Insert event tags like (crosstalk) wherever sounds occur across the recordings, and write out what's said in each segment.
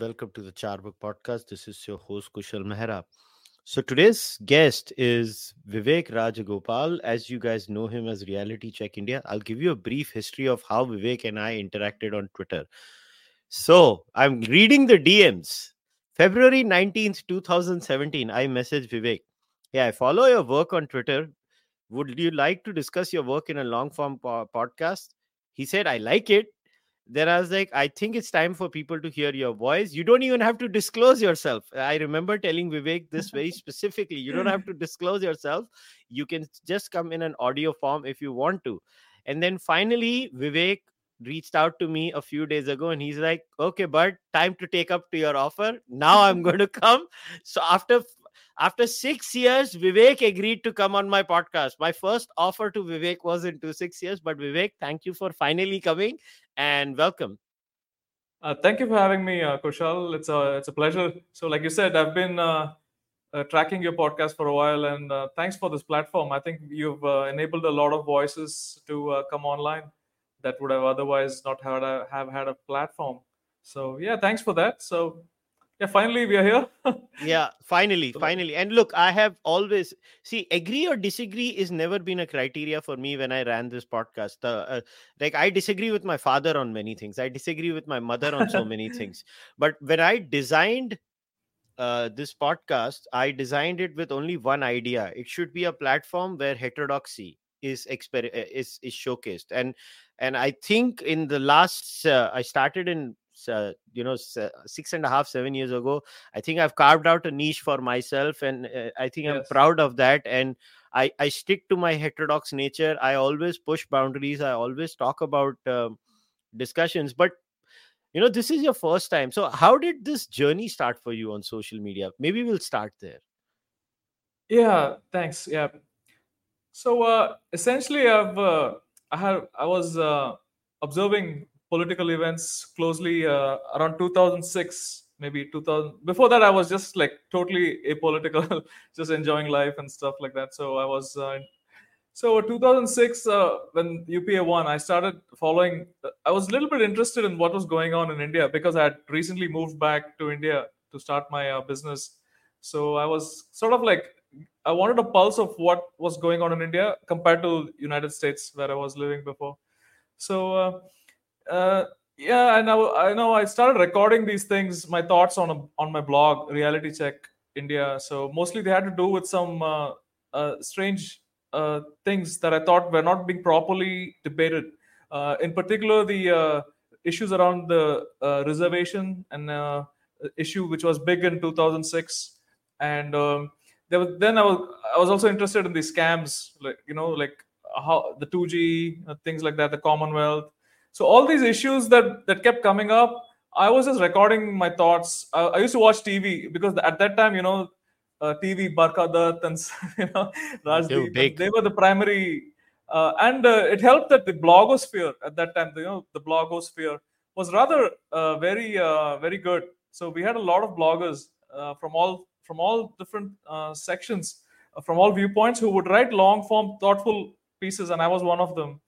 Welcome to the Carvaka podcast. This is your host, Kushal Mehra. So, today's guest is Vivek Rajagopal. As you guys know him as Reality Check India, I'll give you a brief history of how Vivek and I interacted on Twitter. So, I'm reading the DMs. February 19th, 2017, I messaged Vivek. Yeah, I follow your work on Twitter. Would you like to discuss your work in a long form po- podcast? He said, I like it then I was like, I think it's time for people to hear your voice. You don't even have to disclose yourself. I remember telling Vivek this very (laughs) specifically. You don't have to disclose yourself. You can just come in an audio form if you want to. And then finally, Vivek reached out to me a few days ago and he's like, okay, but time to take up to your offer. Now I'm (laughs) going to come. So after after six years, Vivek agreed to come on my podcast. My first offer to Vivek was into six years, but Vivek, thank you for finally coming and welcome. Uh, thank you for having me, uh, Kushal. It's a it's a pleasure. So, like you said, I've been uh, uh tracking your podcast for a while, and uh, thanks for this platform. I think you've uh, enabled a lot of voices to come online that would have otherwise not had a, have had a platform. So, yeah, thanks for that. So, yeah finally we are here. (laughs) Yeah finally finally. And look i have always see agree or disagree is never been a criteria for me when i ran this podcast. Uh, uh, like i disagree with my father on many things. I disagree with my mother on so many (laughs) things. But when i designed uh, this podcast i designed it with only one idea. It should be a platform where heterodoxy is exper- uh, is is showcased. And and i think in the last uh, i started in uh, you know six and a half seven years ago i think i've carved out a niche for myself and uh, i think yes. i'm proud of that and i i stick to my heterodox nature. I always push boundaries. I always talk about uh, discussions but you know this is your first time. So how did this journey start for you on social media? Maybe we'll start there. Yeah thanks yeah. So uh essentially i've uh, i have i was uh observing political events closely uh, around 2006 maybe 2000 before that i was just like totally apolitical (laughs) just enjoying life and stuff like that. So i was uh, so 2006 uh, when upa won i started following i was a little bit interested in what was going on in india because i had recently moved back to india to start my uh, business. So i was sort of like i wanted a pulse of what was going on in india compared to united states where i was living before. So uh, uh, yeah, I know. I know. I started recording these things, my thoughts on a, on my blog, Reality Check India. So mostly they had to do with some uh, uh, strange uh, things that I thought were not being properly debated. Uh, in particular, the uh, issues around the uh, reservation and uh, issue, which was big in 2006, and um, there was, then I was I was also interested in these scams, like you know, like how the 2G things like that, the Commonwealth so all these issues that that kept coming up, I was just recording my thoughts. I, I used to watch TV because at that time, you know, uh, TV, Barkha Dutt and (laughs) you know, Rajdeep, they were the primary. Uh, and uh, it helped that the blogosphere at that time, you know, the blogosphere was rather uh, very, uh, very good. So we had a lot of bloggers uh, from all from all different sections, from all viewpoints, who would write long form, thoughtful pieces, and I was one of them.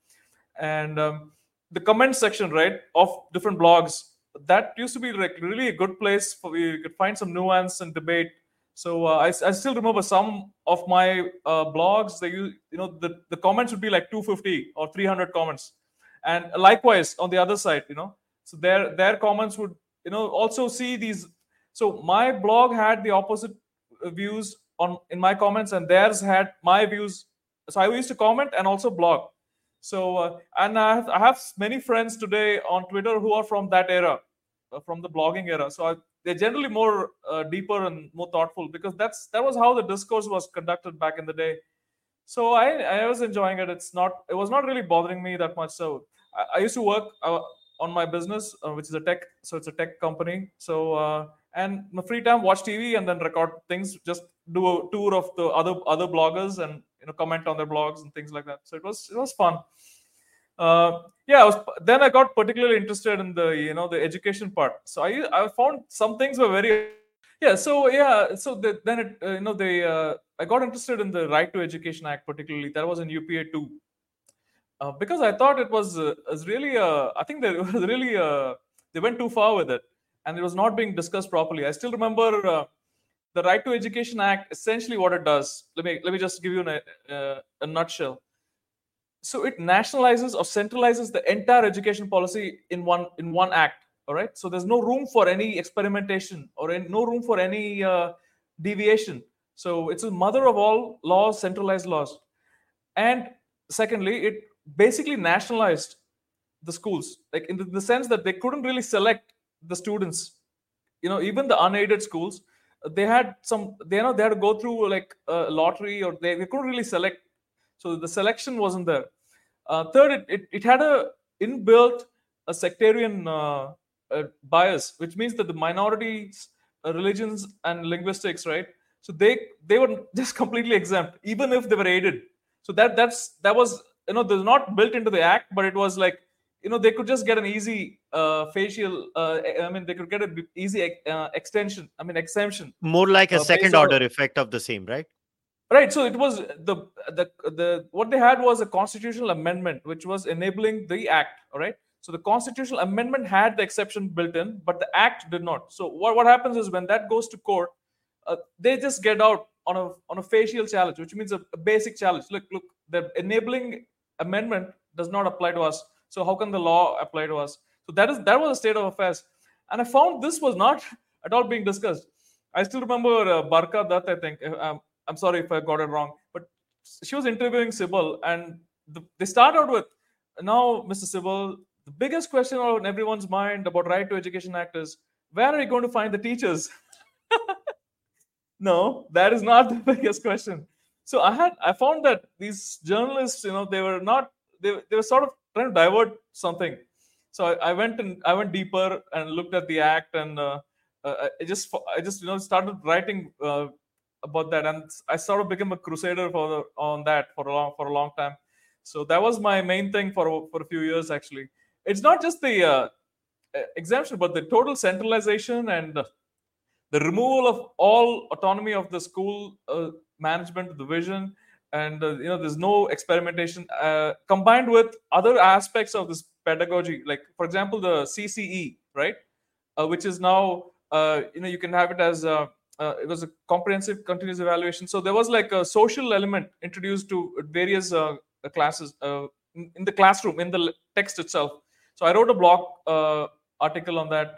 And um, the comment section, right, of different blogs. That used to be like really a good place for you could find some nuance and debate. So uh, I, I still remember some of my uh, blogs. They you know the, the comments would be like 250 or 300 comments, and likewise on the other side, you know, so their their comments would you know also see these. So my blog had the opposite views on in my comments, and theirs had my views. So I used to comment and also blog. So, uh, and I have, I have, many friends today on Twitter who are from that era, uh, from the blogging era. So I, they're generally more uh, deeper and more thoughtful because that's that was how the discourse was conducted back in the day. So I, I was enjoying it. It's not it was not really bothering me that much. So I, I used to work uh, on my business, uh, which is a tech. So it's a tech company. So uh, and my free time, watch TV and then record things. Just do a tour of the other other bloggers and you know comment on their blogs and things like that. So it was it was fun. Uh, yeah, I was, then I got particularly interested in the you know the education part. So I I found some things were very yeah. So yeah, so the, then it uh, you know they uh, I got interested in the Right to Education Act particularly. That was in UPA two. Uh, because I thought it was, uh, was really, uh, I think they (laughs) was really, uh, they went too far with it. And it was not being discussed properly. I still remember uh, the Right to Education Act. Essentially, what it does. Let me let me just give you a, uh, a nutshell. So it nationalizes or centralizes the entire education policy in one in one act. All right. So there's no room for any experimentation or any, no room for any uh, deviation. So it's a mother of all laws, centralized laws. And secondly, it basically nationalized the schools, like in the, the sense that they couldn't really select the students. You know, even the unaided schools, they had some. They you know they had to go through like a lottery, or they, they couldn't really select. So the selection wasn't there. Uh, third, it, it, it had a inbuilt a sectarian uh, uh, bias, which means that the minorities, uh, religions, and linguistics, right? So they they were (laughs) just completely exempt, even if they were aided. So that that's that was you know there's not built into the act, but it was like you know they could just get an easy uh, facial uh, i mean they could get an easy uh, extension i mean exemption. More like a uh, second order effect of the same right? Right so it was the the the what they had was a constitutional amendment which was enabling the act all right? So the constitutional amendment had the exception built in but the act did not. So what, what happens is when that goes to court uh, they just get out on a on a facial challenge which means a, a basic challenge. Look look the enabling amendment does not apply to us. So how can the law apply to us? So that is that was the state of affairs, and I found this was not at all being discussed. I still remember uh, Barkha Dutt. I think I'm, uh, um, I'm sorry if I got it wrong, but she was interviewing Sibal, and the, they start out with now, Mr. Sibal, The biggest question on everyone's mind about Right to Education Act is where are you going to find the teachers? (laughs) no, that is not the (laughs) biggest question. So I had I found that these journalists, you know, they were not they, they were sort of trying to divert something. So I, I, went and I went deeper and looked at the act, and uh, uh, I just I just you know started writing uh, about that, and I sort of became a crusader for the, on that for a long for a long time. So that was my main thing for for a few years actually. It's not just the uh, exemption, but the total centralization and the removal of all autonomy of the school uh, management, the vision, and uh, you know there's no experimentation uh, combined with other aspects of this pedagogy. Like for example the cce right? Uh, which is now uh, you know you can have it as a, uh, it was a comprehensive continuous evaluation. So there was like a social element introduced to various uh, classes in, in, the classroom in the text itself. So i wrote a blog article on that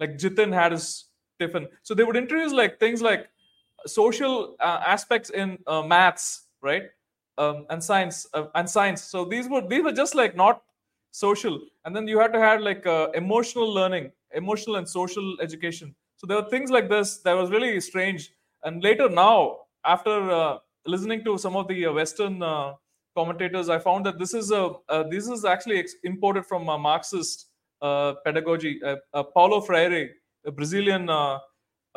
like jitin had his tiffin. So they would introduce like things like social uh, aspects in uh, maths, right, um, and science uh, and science. So these were these were just like not social, and then you had to have like uh, emotional learning, emotional and social education. So there were things like this that was really strange. And later now, after uh, listening to some of the uh, Western commentators, I found that this is a this is actually ex- imported from Marxist pedagogy. Paulo Freire, a Brazilian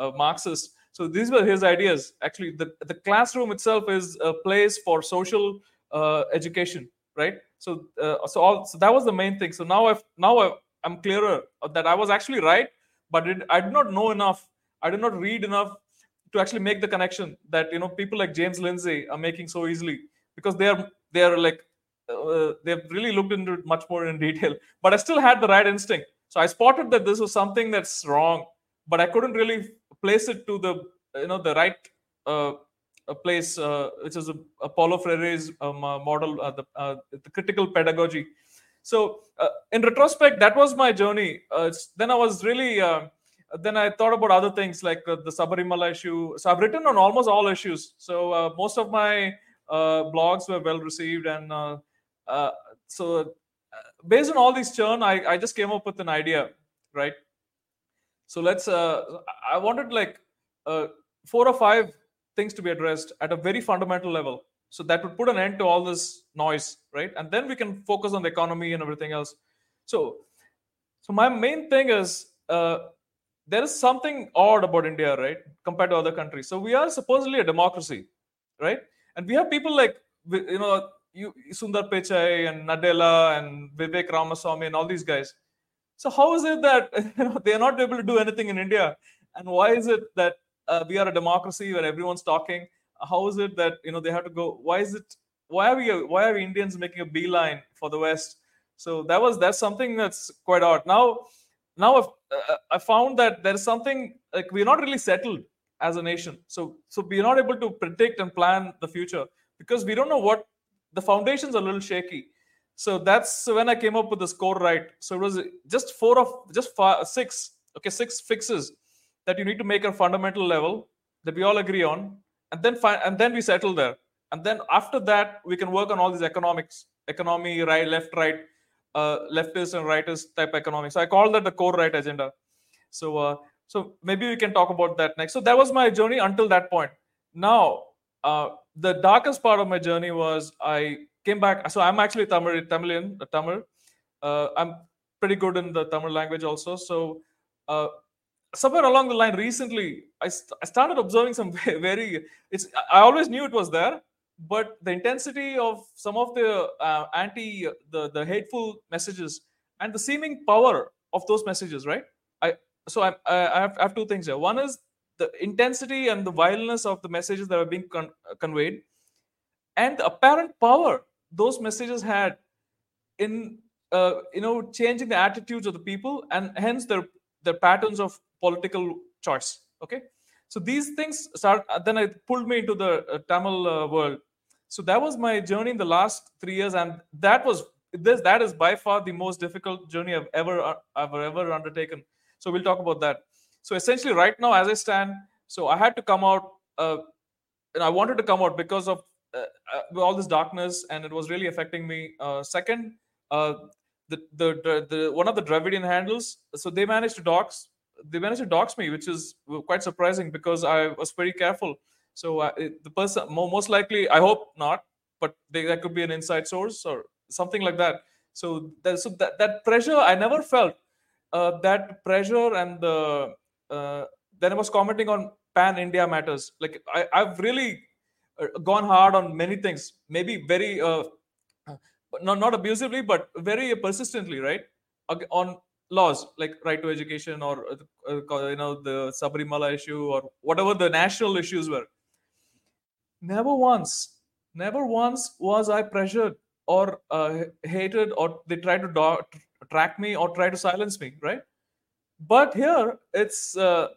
Marxist so these were his ideas. Actually, the, the classroom itself is a place for social uh, education, right? So uh, so all so that was the main thing. So now I've now i am clearer that I was actually right, but it, I did not know enough. I did not read enough to actually make the connection that you know people like James Lindsay are making so easily because they are they are like uh, they've really looked into it much more in (laughs) detail. But I still had the right instinct. So I spotted that this was something that's wrong, but I couldn't really place it to the you know the right uh, place, uh, which is a, Paulo Freire's um, uh, model, uh, the, uh, the critical pedagogy. So in retrospect, that was my journey. then I was really then I thought about other things like the Sabarimala issue. So I've written on almost all issues. So most of my blogs were well received, and so based on all these churn, I, I just came up with an idea, right? So let's. Uh, I wanted like uh, four or five things to be addressed at a very fundamental level. So that would put an end to all this noise, right? And then we can focus on the economy and everything else. So, so my main thing is uh, there is something odd about India, right, compared to other countries. So we are supposedly a democracy, right? And we have people like you know you, Sundar Pichai and Nadella and Vivek Ramaswamy and all these guys so how is it that (laughs) you know, they are not able to do anything in India? And why is it that uh, we are a democracy where everyone's talking? How is it that you know they have to go? Why is it? Why are we? Why are Indians making a beeline for the West? So that was that's something that's quite odd. Now, now uh, I found that there is something like we're not really settled as a nation. So so we're not able to predict and plan the future because we don't know what the foundations are a little shaky. So that's when I came up with the core right. So it was just four of just five, six, okay, six fixes that you need to make a fundamental level that we all agree on, and then find and then we settle there. And then after that, we can work on all these economics, economy, right, left, right, uh, leftist and rightist type economics. So I call that the core right agenda. So uh, so maybe we can talk about that next. So that was my journey until that point. Now uh, the darkest part of my journey was I came back. So I'm actually Tamil, Tamilian, a Tamil. Uh, I'm pretty good in the Tamil language also. So uh, somewhere along the line, recently, I, st- I started observing some (laughs) very. It's I always knew it was there, but the intensity of some of the uh, anti, the the hateful messages, and the seeming power of those messages, right? I so I I have, I have two things here. One is the intensity and the violence of the messages that are being con- conveyed and the apparent power those messages had in uh, you know changing the attitudes of the people and hence their their patterns of political choice okay? So these things start uh, then it pulled me into the uh, tamil uh, world. So that was my journey in the last 3 years and that was this that is by far the most difficult journey i've ever uh, i've ever undertaken. So we'll talk about that. So essentially right now as i stand so i had to come out uh, and i wanted to come out because of uh, uh, all this darkness and it was really affecting me. Uh, second uh, the, the, the the one of the dravidian handles so they managed to dox they managed to dox me which is quite surprising because i was very careful. So uh, the person most likely i hope not but they, that could be an inside source or something like that. So, that, so that, that pressure i never felt uh, that pressure and the then i was commenting on pan india matters. Like I, i've really uh, gone hard on many things. Maybe very uh, not not abusively but very persistently right? On laws like right to education or uh, uh you know the Sabarimala issue or whatever the national issues were. Never once never once was i pressured or uh, hated or they tried to do- track me or try to silence me right? But here it's uh,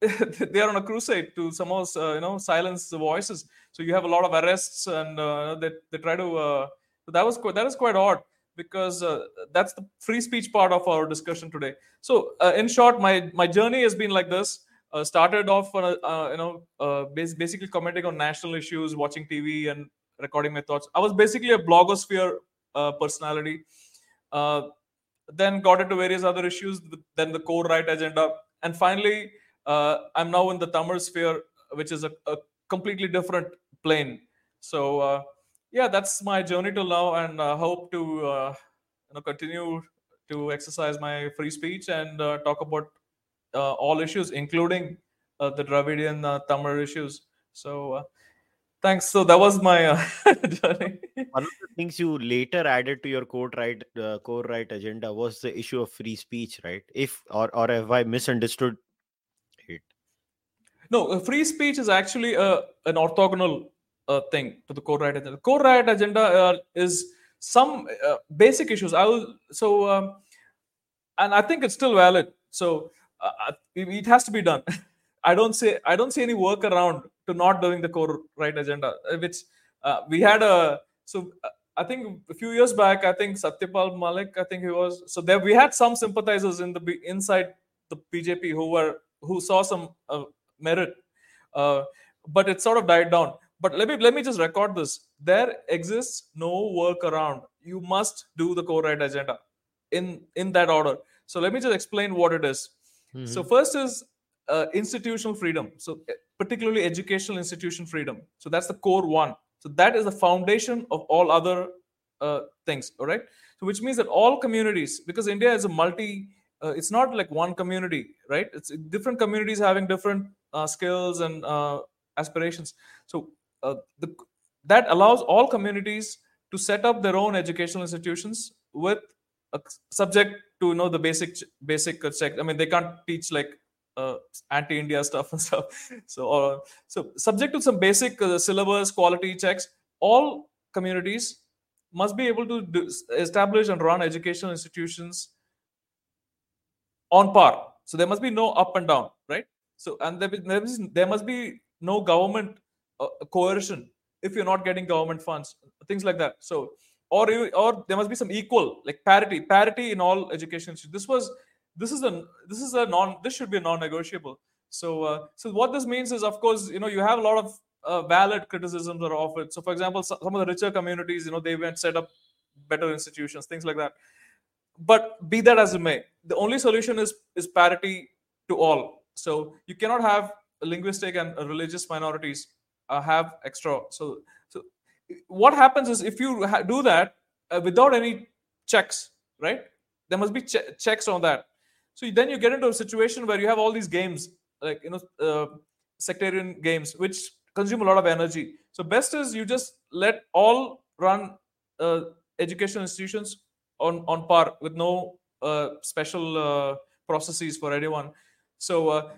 (laughs) they are on a crusade to somehow uh, you know silence the voices. So you have a lot of arrests and uh, they they try to. Uh, that was quite, that is quite odd because uh, that's the free speech part of our discussion today. So uh, in short, my my journey has been like this. Uh, started off on you know basically commenting on national issues, watching TV and recording my thoughts. I was basically a blogosphere personality. then got into various other issues, then the core right agenda, and finally I'm now in the Tamil sphere, which is a, a completely different plane. So uh, yeah, that's my journey till now, and uh, hope to uh, you know continue to exercise my free speech and uh, talk about uh, all issues, including the Dravidian Tamil issues. So thanks so that was my uh, (laughs) journey one of the things you later added to your core right uh, core right agenda was the issue of free speech right if or or have i misunderstood no, free speech is actually a, uh, an orthogonal uh, thing to the core right agenda. The core right agenda uh, is some uh, basic issues. I will so, um, and I think it's still valid. So uh, it has to be done. (laughs) I don't say I don't see any workaround to not doing the core right agenda. Which we had a so I think a few years back, I think Satyapal Malik, I think he was. So there we had some sympathizers in the inside the BJP who were who saw some uh, merit, uh, but it sort of died down. But let me let me just record this. There exists no workaround. You must do the core right agenda in in that order. So let me just explain what it is. Mm-hmm. So first is uh, institutional freedom. So eh, particularly educational institution freedom. So that's the core one. So that is the foundation of all other uh, things. All right. So which means that all communities, because India is a multi, uh, it's not like one community, right? It's different communities having different skills and uh, aspirations. So uh, the, that allows all communities to set up their own educational institutions with a subject to you know the basic basic check. I mean, they can't teach like uh, anti-India stuff (laughs) and stuff. So, uh, so subject to some basic uh, syllabus, quality checks, all communities must be able to do, establish and run educational institutions on par. So there must be no up and down? So and there, there, is, there must be no government uh, coercion if you're not getting government funds, things like that. So or or there must be some equal like parity, parity in all education. This was this is a this is a non this should be a non-negotiable. So uh, so what this means is of course you know you have a lot of uh, valid criticisms are offered. So for example, some of the richer communities you know they went set up better institutions, things like that but be that as it may the only solution is is parity to all so you cannot have linguistic and religious minorities uh, have extra so so what happens is if you ha- do that uh, without any checks right? There must be ch- checks on that. So then you get into a situation where you have all these games like you know uh, sectarian games which consume a lot of energy. So best is you just let all run uh, educational institutions on on par with no uh, special uh, processes for anyone. So uh,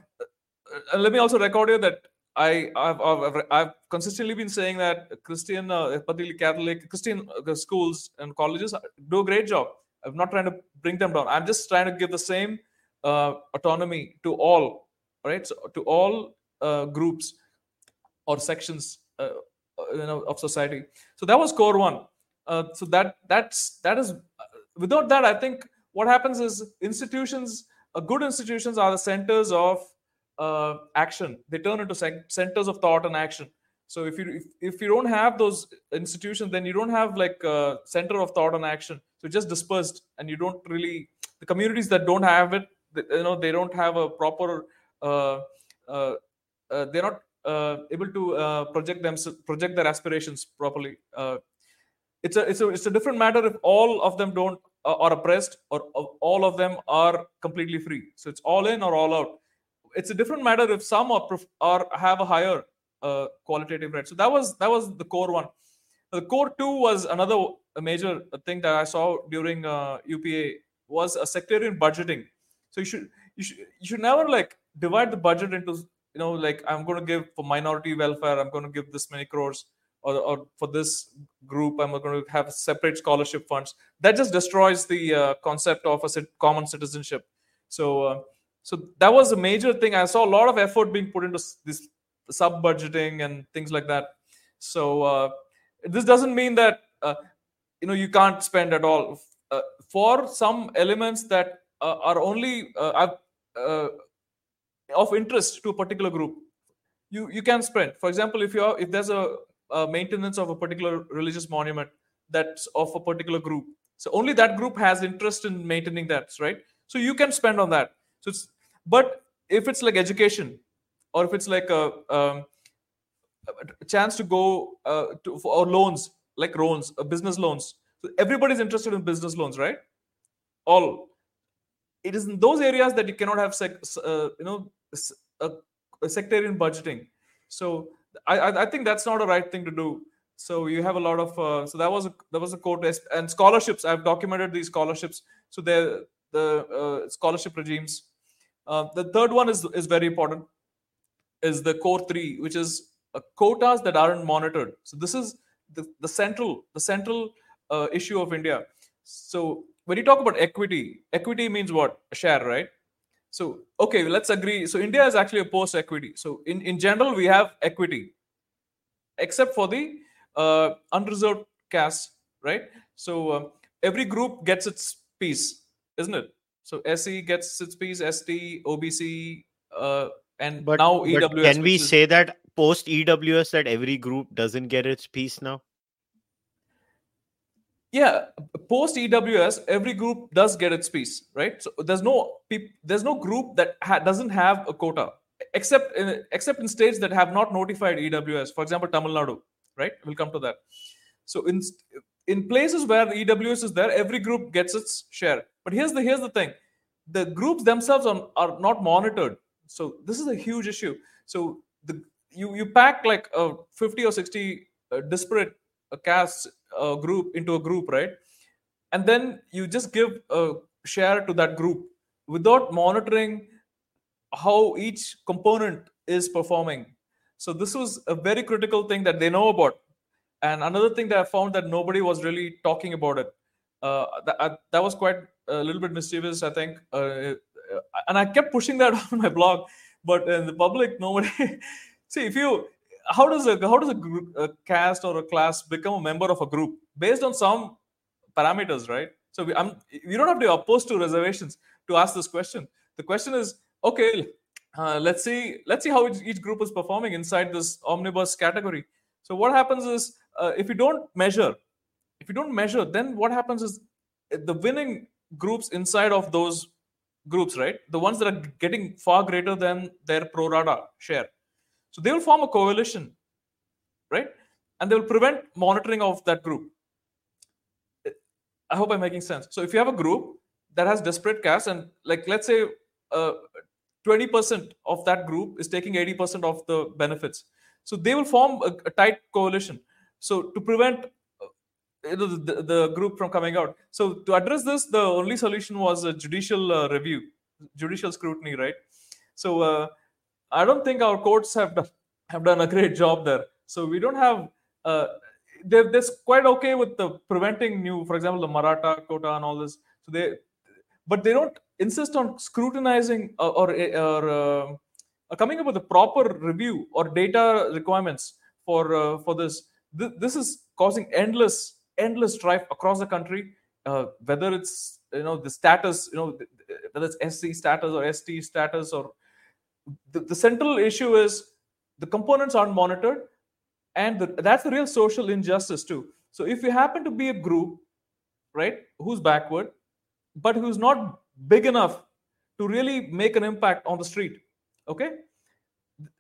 uh let me also record here that I I've, I've, I've consistently been saying that Christian, uh, particularly Catholic Christian uh, schools and colleges do a great job. I'm not trying to bring them down. I'm just trying to give the same autonomy to all, right? So to all groups or sections, you know, of society. So that was core one. so that that's that is without that, I think what happens is institutions, uh, good institutions are the centers of uh, action. They turn into centers of thought and action. So if you if, if you don't have those institutions, then you don't have like a center of thought and action. So just dispersed, and you don't really the communities that don't have it, you know, they don't have a proper. Uh, uh, uh they're not uh, able to uh, project them project their aspirations properly. it's a it's a it's a different matter if all of them don't uh, or oppressed or all of them are completely free. So it's all in or all out. It's a different matter if some are, are have a higher uh, qualitative rate. So that was that was the core one. The core two was another major thing that i saw during uh, upa was a sectarian budgeting. So you should you should you should never like divide the budget into you know like i'm going to give for minority welfare i'm going to give this many crores or, or for this group i'm going to have separate scholarship funds. That just destroys the uh, concept of a common citizenship. So uh, so that was a major thing. I saw a lot of effort being put into this sub budgeting and things like that. So uh, this doesn't mean that uh, you know you can't spend at all. Uh, for some elements that uh, are only of interest to a particular group you you can spend. For example if you're if there's a uh, maintenance of a particular religious monument that's of a particular group. So only that group has interest in maintaining that right? So you can spend on that. So it's but if it's like education or if it's like a, um, a chance to go uh, to, for or loans like loans uh, business loans. So everybody's interested in business loans right? All. It is in those areas that you cannot have sec, uh, you know a, a sectarian budgeting. So I, I think that's not a right thing to do. So you have a lot of uh, so that was a that was a test and scholarships. I've documented these scholarships. So they're the uh, scholarship regimes. Uh, the third one is is very important. Is the core three, which is uh, quotas that aren't monitored. So this is the, the central the central uh, issue of India. So when you talk about equity, equity means what? A share, right? So, okay, let's agree. So, India is actually a post equity. So, in, in general, we have equity, except for the uh, unreserved caste, right? So, um, every group gets its piece, isn't it? So, SC gets its piece, ST, OBC, uh, and but, now EWS. But can we is... say that post EWS that every group doesn't get its piece now? Yeah post ews every group does get its piece right? So there's no there's no group that ha- doesn't have a quota except in, except in states that have not notified ews for example tamil nadu right? We'll come to that. So in in places where ews is there every group gets its share. But here's the here's the thing. The groups themselves are, are not monitored. So this is a huge issue. So the you you pack like a 50 or 60 uh, disparate uh, castes a group into a group right? And then you just give a share to that group without monitoring how each component is performing. So this was a very critical thing that they know about. And another thing that i found that nobody was really talking about it uh, that, uh, that was quite a little bit mischievous i think. Uh, and I kept pushing that (laughs) on my blog, but in the public, nobody. (laughs) see, if you how does a how does a, group, a caste or a class become a member of a group based on some parameters, right? So we, I'm, you don't have to be opposed to reservations to ask this question. The question is, okay, uh, let's see, let's see how each, each, group is performing inside this omnibus category. So what happens is, uh, if you don't measure, if you don't measure, then what happens is the winning groups inside of those groups, right? The ones that are getting far greater than their pro rata share. So they will form a coalition, right? And they will prevent monitoring of that group. I hope I'm making sense. So if you have a group that has disparate castes, and like let's say uh, 20% of that group is taking 80% of the benefits, so they will form a, a tight coalition. So to prevent uh, the, the, group from coming out. So to address this, the only solution was a judicial uh, review, judicial scrutiny, right? So uh, I don't think our courts have done, have done a great job there. So we don't have uh, they're, they're quite okay with the preventing new, for example, the Maratha quota and all this. So they, but they don't insist on scrutinizing or, or, or uh, coming up with a proper review or data requirements for uh, for this. Th- this is causing endless endless strife across the country. Uh, whether it's you know the status, you know whether it's SC status or ST status, or the, the central issue is the components aren't monitored and the, that's the real social injustice too. So if you happen to be a group right who's backward but who's not big enough to really make an impact on the street okay?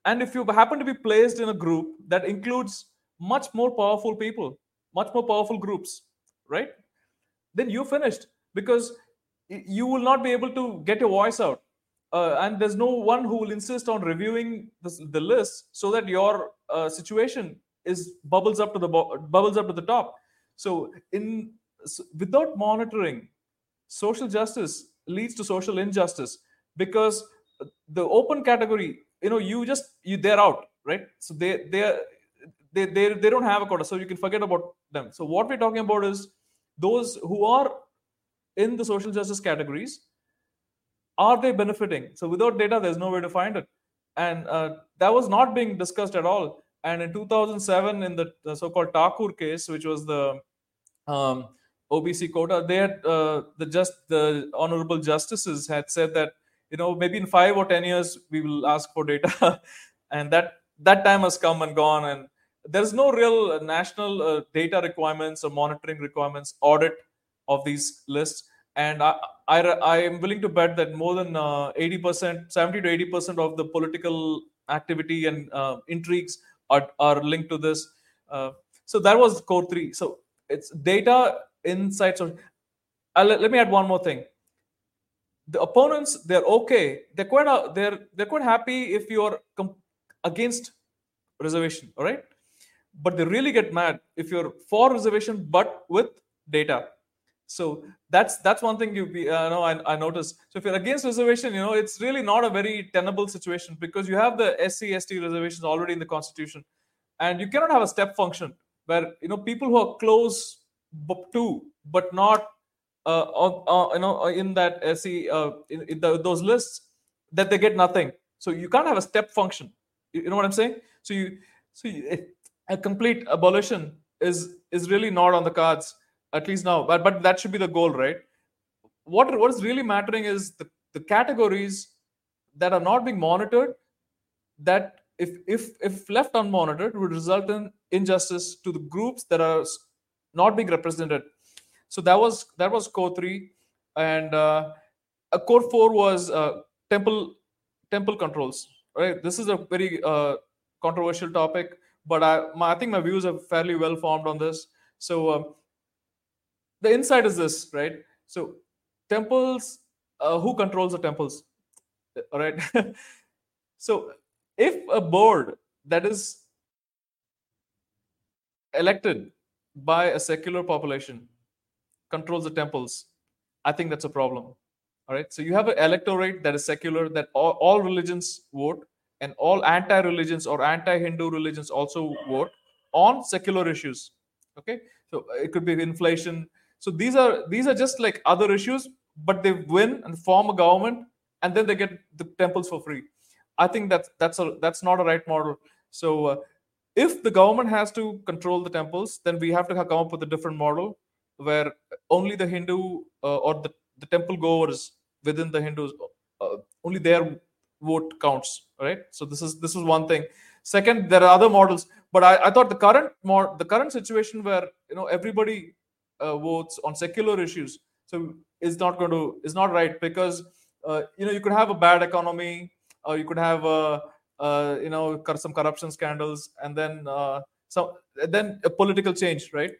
And if you happen to be placed in a group that includes much more powerful people much more powerful groups right then you're finished because you will not be able to get your voice out uh, and there's no one who will insist on reviewing the, the list so that your uh, situation is bubbles up to the bubbles up to the top. So in so without monitoring social justice leads to social injustice because the open category you know you just you they're out right? So they they they they, they don't have a quota so you can forget about them. So what we're talking about is those who are in the social justice categories are they benefiting? So without data there's no way to find it. And uh, that was not being discussed at all. And in 2007, in the, the so-called Thakur case, which was the um, OBC quota, they had uh, the just the honorable justices had said that you know maybe in five or ten years we will ask for data, (laughs) and that that time has come and gone, and there's no real national uh, data requirements or monitoring requirements audit of these lists and I, I, I am willing to bet that more than uh, 80% 70 to 80% of the political activity and uh, intrigues are, are linked to this. Uh, so that was core three. So it's data insights. Or uh, let, let me add one more thing. The opponents, they're okay. They're quite uh, they're they're quite happy if you're com- against reservation. All right, but they really get mad if you're for reservation but with data. So that's that's one thing you uh, know I, I noticed. So if you're against reservation, you know it's really not a very tenable situation because you have the SC ST reservations already in the constitution, and you cannot have a step function where you know people who are close to but not uh, uh, you know in that SC uh, in, in the, those lists that they get nothing. So you can't have a step function. You, you know what I'm saying? So you so you, a complete abolition is is really not on the cards at least now but, but that should be the goal right? What what is really mattering is the, the categories that are not being monitored that if if if left unmonitored would result in injustice to the groups that are not being represented. So that was that was core 3 and uh, core 4 was uh, temple temple controls right? This is a very uh, controversial topic but I, my, I think my views are fairly well formed on this. So um, the insight is this, right? So temples, uh, who controls the temples? All right. (laughs) so if a board that is elected by a secular population controls the temples, I think that's a problem. All right. So you have an electorate that is secular, that all, all religions vote, and all anti-religions or anti-Hindu religions also vote on secular issues. Okay. So it could be inflation, so these are these are just like other issues, but they win and form a government and then they get the temples for free. I think that's that's a that's not a right model. So uh, if the government has to control the temples, then we have to come up with a different model where only the Hindu uh, or the, the temple goers within the Hindus uh, only their vote counts, right? So this is this is one thing. Second, there are other models, but I, I thought the current more the current situation where you know everybody uh, votes on secular issues, so it's not going to it's not right because uh, you know you could have a bad economy, or you could have a uh, you know some corruption scandals, and then uh, so then a political change, right?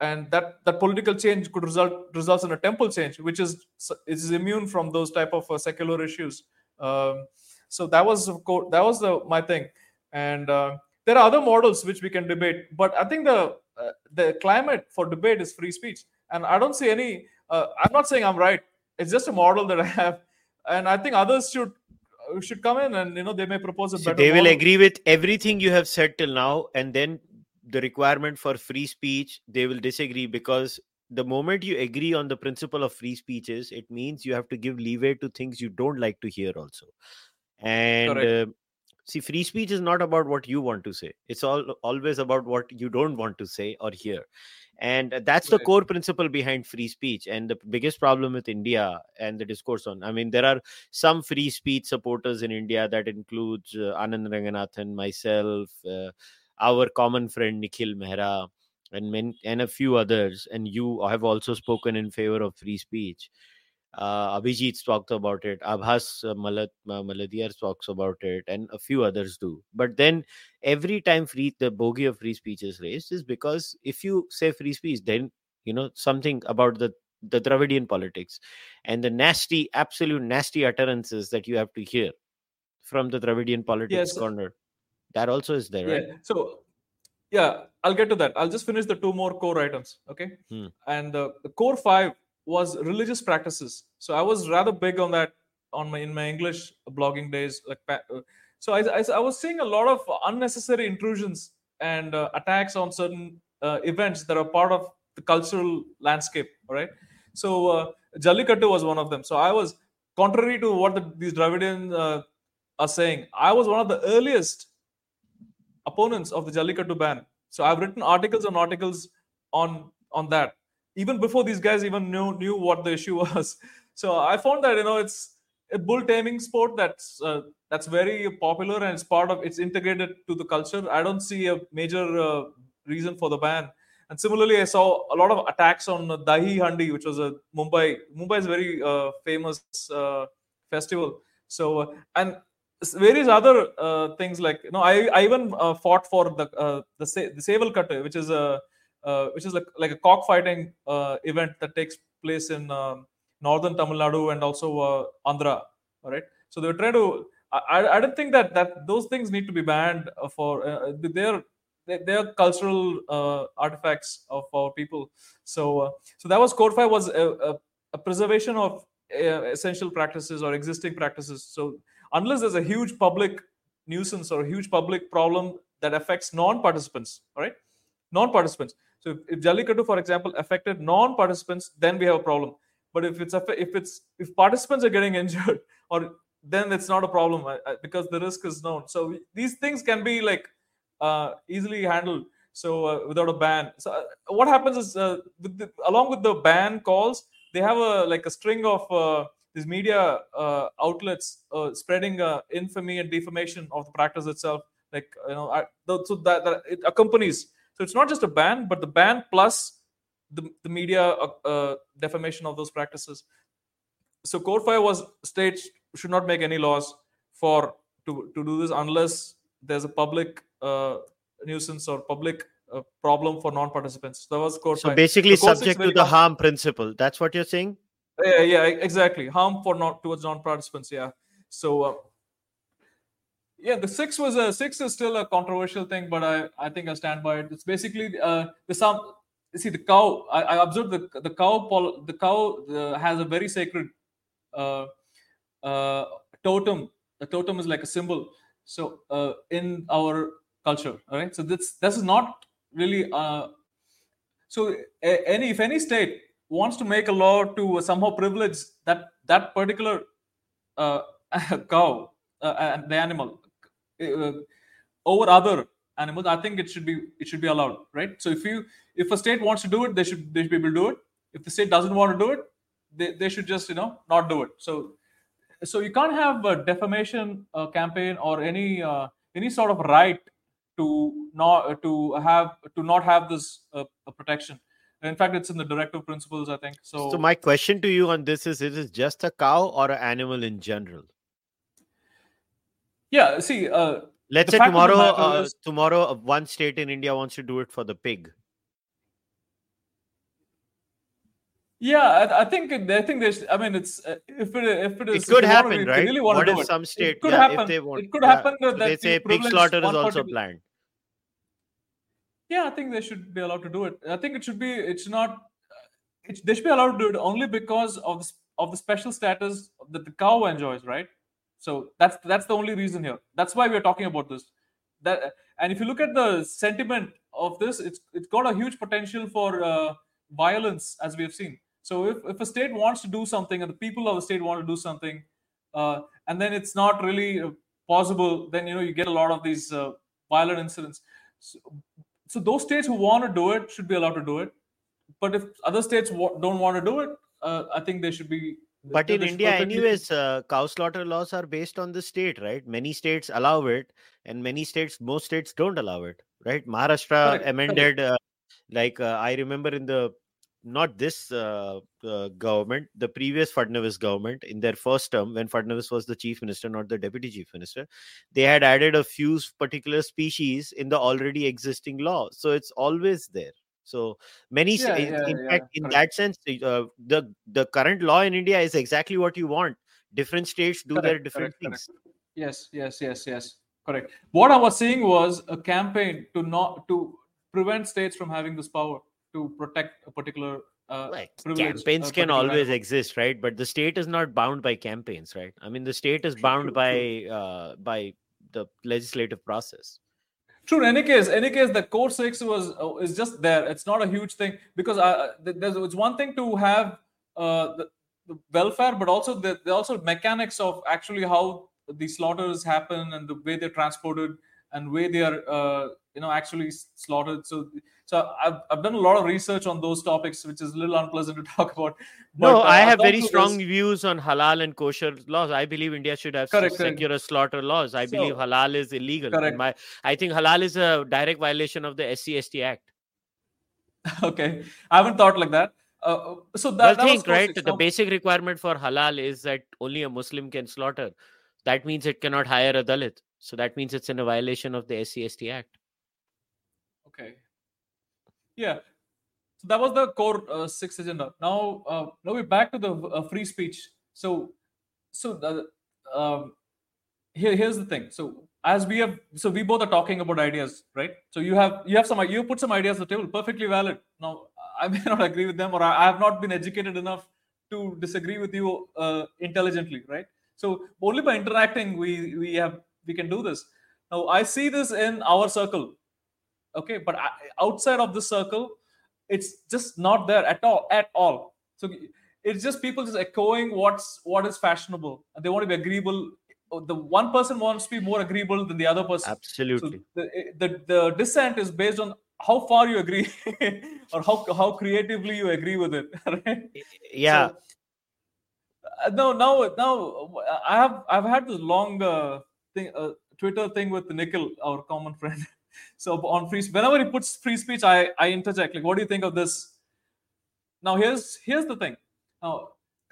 And that that political change could result results in a temple change, which is is immune from those type of uh, secular issues. Um, so that was that was the, my thing, and uh, there are other models which we can debate. But I think the uh, the climate for debate is free speech, and I don't see any. Uh, I'm not saying I'm right. It's just a model that I have, and I think others should uh, should come in and you know they may propose a so better. They will model. agree with everything you have said till now, and then the requirement for free speech they will disagree because the moment you agree on the principle of free speech is it means you have to give leeway to things you don't like to hear also and uh, see free speech is not about what you want to say. It's all always about what you don't want to say or hear. And that's the core principle behind free speech. And the biggest problem with india and the discourse on i mean there are some free speech supporters in india that includes uh, anand ranganathan myself uh, our common friend nikhil mehra and men, and a few others. And you have also spoken in favor of free speech uh, Abhijit talked about it. Abhas uh, Malat, uh, Maldahiyar talks about it, and a few others do. But then every time free the bogey of free speech is raised is because if you say free speech, then you know something about the the Dravidian politics and the nasty, absolute nasty utterances that you have to hear from the Dravidian politics Yes. corner. That also is there, right? So, yeah, I'll get to that. I'll just finish the two more core items. Okay. Hmm. And uh, the core five was religious practices. So I was rather big on that on my in my English blogging days. Like, uh, so I, I, I was seeing a lot of unnecessary intrusions and uh, attacks on certain uh, events that are part of the cultural landscape. Right. So uh, Jallikattu was one of them. So I was contrary to what the, these Dravidians uh, are saying. I was one of the earliest opponents of the Jallikattu ban. So I've written articles and articles on on that even before these guys even knew knew what the issue (laughs) was. So I found that you know it's a bull taming sport that's uh, that's very popular and it's part of it's integrated to the culture. I don't see a major uh, reason for the ban. And similarly, I saw a lot of attacks on Dahi Handi, which was a Mumbai. Mumbai is very uh, famous uh, festival. So uh, and various other uh, things like you know I, I even fought for the the Se- the Seval Katte, which is a uh, which is like like a cockfighting uh, event that takes place in um, northern Tamil Nadu and also uh, Andhra. All right, so they were trying to. I, I- don't think that that those things need to be banned uh, for uh, they're they- they're cultural uh, artifacts of our people. So uh, so that was code five was a, a, a preservation of uh, essential practices or existing practices. So unless there's a huge public nuisance or a huge public problem that affects non-participants, all right, non-participants. So if, if Jallikattu, for example, affected non-participants, then we have a problem. But if it's if it's if participants are getting injured, (laughs) or then it's not a problem uh, uh, because the risk is known. So these things can be like uh, easily handled. So uh, without a ban. So uh, what happens is uh, with the, along with the ban calls, they have a like a string of these media outlets spreading infamy and defamation of the practice itself. Like you know, I, so that, that it accompanies. So it's not just a ban, but the ban plus the, the media uh, uh, defamation of those practices. So Code 5 was states should not make any laws for to, to do this unless there's a public uh, nuisance or public uh, problem for non-participants. That was Code So 5. basically, So Code 6 subject to the com- harm principle. That's what you're saying. yeah, yeah, exactly. Harm for not towards non-participants. Yeah. So, uh, yeah, the six was a six is still a controversial thing, but I I think I stand by it. It's basically uh, the some. You see, the cow. I, I observed the the cow. The cow uh, has a very sacred uh, uh, totem. The totem is like a symbol. So uh, in our culture, all right. So this this is not really. Uh, so any if any state wants to make a law to somehow privilege that that particular uh, (laughs) cow uh, and the animal uh, over other animals, I think it should be it should be allowed, right? So if you if a state wants to do it, they should they should be able to do it. If the state doesn't want to do it, they, they should just you know not do it. So so you can't have a defamation uh, campaign or any uh, any sort of right to not to have to not have this uh, protection in fact it's in the directive principles i think so so my question to you on this is is it just a cow or an animal in general yeah see uh, let's say tomorrow uh, is... tomorrow uh, one state in india wants to do it for the pig. Yeah i, I think i think there's i mean it's uh, if it if it is it could happen to, right? really what if some state it could yeah, happen. if they want, it could happen so they say pig slaughter is also planned. Yeah i think they should be allowed to do it. I think it should be it's not it's, they should be allowed to do it only because of of the special status that the cow enjoys right so that's that's the only reason here. That's why we're talking about this. That and if you look at the sentiment of this it's it's got a huge potential for uh, violence as we have seen. So if, if a state wants to do something and the people of the state want to do something uh, and then it's not really uh, possible then you know you get a lot of these uh, violent incidents. So, so those states who want to do it should be allowed to do it. But if other states don't want to do it uh, i think they should be but in india anyways uh, cow slaughter laws are based on the state right many states allow it and many states most states don't allow it right maharashtra correct, amended correct. Uh, like uh, i remember in the not this uh, uh, government, the previous Fadnavis government, in their first term, when Fadnavis was the chief minister, not the deputy chief minister, they had added a few particular species in the already existing law. So it's always there. So many, yeah, in, yeah, in fact, in correct. that sense, uh, the the current law in India is exactly what you want. Different states do correct, their different correct, things. Yes, yes, yes, yes. Correct. What I was saying was a campaign to not to prevent states from having this power to protect a particular uh, like campaigns can always exist right but the state is not bound by campaigns right i mean the state is bound by. Uh, by the legislative process true in any case any case the core six was uh, is just there. It's not a huge thing because uh, there's it's one thing to have uh, the, the welfare but also the, the also mechanics of actually how the slaughters happen and the way they're transported and way they are uh, you know actually slaughtered. So so I've, I've done a lot of research on those topics, which is a little unpleasant to (laughs) talk about. But, no, uh, I have very strong this... views on halal and kosher laws. I believe India should have correct, secular correct. slaughter laws. I so, believe halal is illegal. Correct. My, I think halal is a direct violation of the SCST Act. (laughs) okay, I haven't thought like that. Uh, so that, well, think right. The basic requirement for halal is that only a Muslim can slaughter. That means it cannot hire a Dalit. So that means it's in a violation of the SCST Act. Okay. Yeah. So that was the core uh, six agenda. Now, uh, now we're back to the uh, free speech. So, so the, um, here, here's the thing. So as we have, so we both are talking about ideas, right? So you have you have some you put some ideas on the table, perfectly valid. Now I may (laughs) not agree with them, or I, I have not been educated enough to disagree with you uh, intelligently, right? So only by interacting we we have we can do this. Now I see this in our circle okay but outside of the circle it's just not there at all at all. So it's just people just echoing what's what is fashionable. And they want to be agreeable. Oh, the one person wants to be more agreeable than the other person. Absolutely. so the, the, the dissent is based on how far you agree (laughs) or how how creatively you agree with it (laughs) right? Yeah. So, uh, no now now i have i've had this long uh, thing uh, twitter thing with nikhil our common friend (laughs) so on free whenever he puts free speech i i interject like what do you think of this? Now here's here's the thing. Now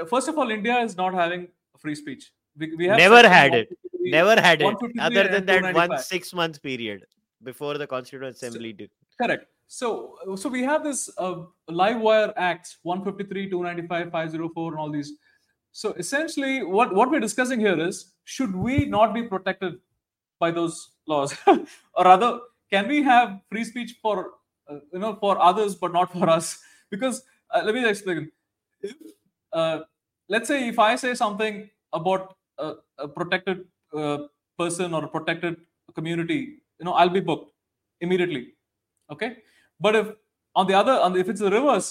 first of all india is not having free speech. We, we have never had it. never had it. other than that one six month period before the constituent assembly so, did. correct. So so we have this uh, live wire acts 153 295 504 and all these. So essentially what what we're discussing here is should we not be protected by those laws? (laughs) Or rather can we have free speech for uh, you know for others but not for us (laughs) because uh, let me explain if, uh, let's say if i say something about a, a protected uh, person or a protected community you know i'll be booked immediately okay but if on the other on the, if it's the reverse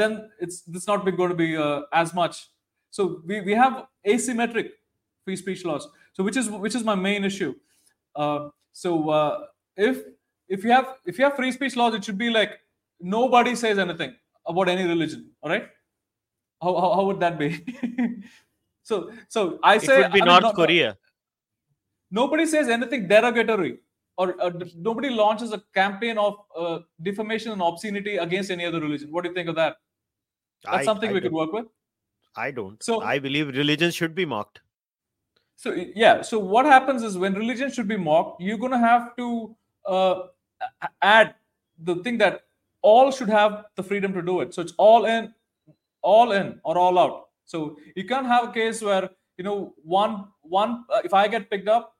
then it's it's not going to be uh, as much so we, we have asymmetric free speech laws. So which is which is my main issue. Uh, so if if you have if you have free speech laws, it should be like nobody says anything about any religion. All right, how how, how would that be? (laughs) so so I say It would be I mean, North not- Korea. nobody says anything derogatory or uh, nobody launches a campaign of uh, defamation and obscenity against any other religion what do you think of that that's I- something I we could work with I don't. So- I believe religion should be mocked. so yeah so what happens is when religion should be mocked you're going to have to uh, add the thing that all should have the freedom to do it. So it's all in all in or all out. So you can't have a case where you know one one uh, if i get picked up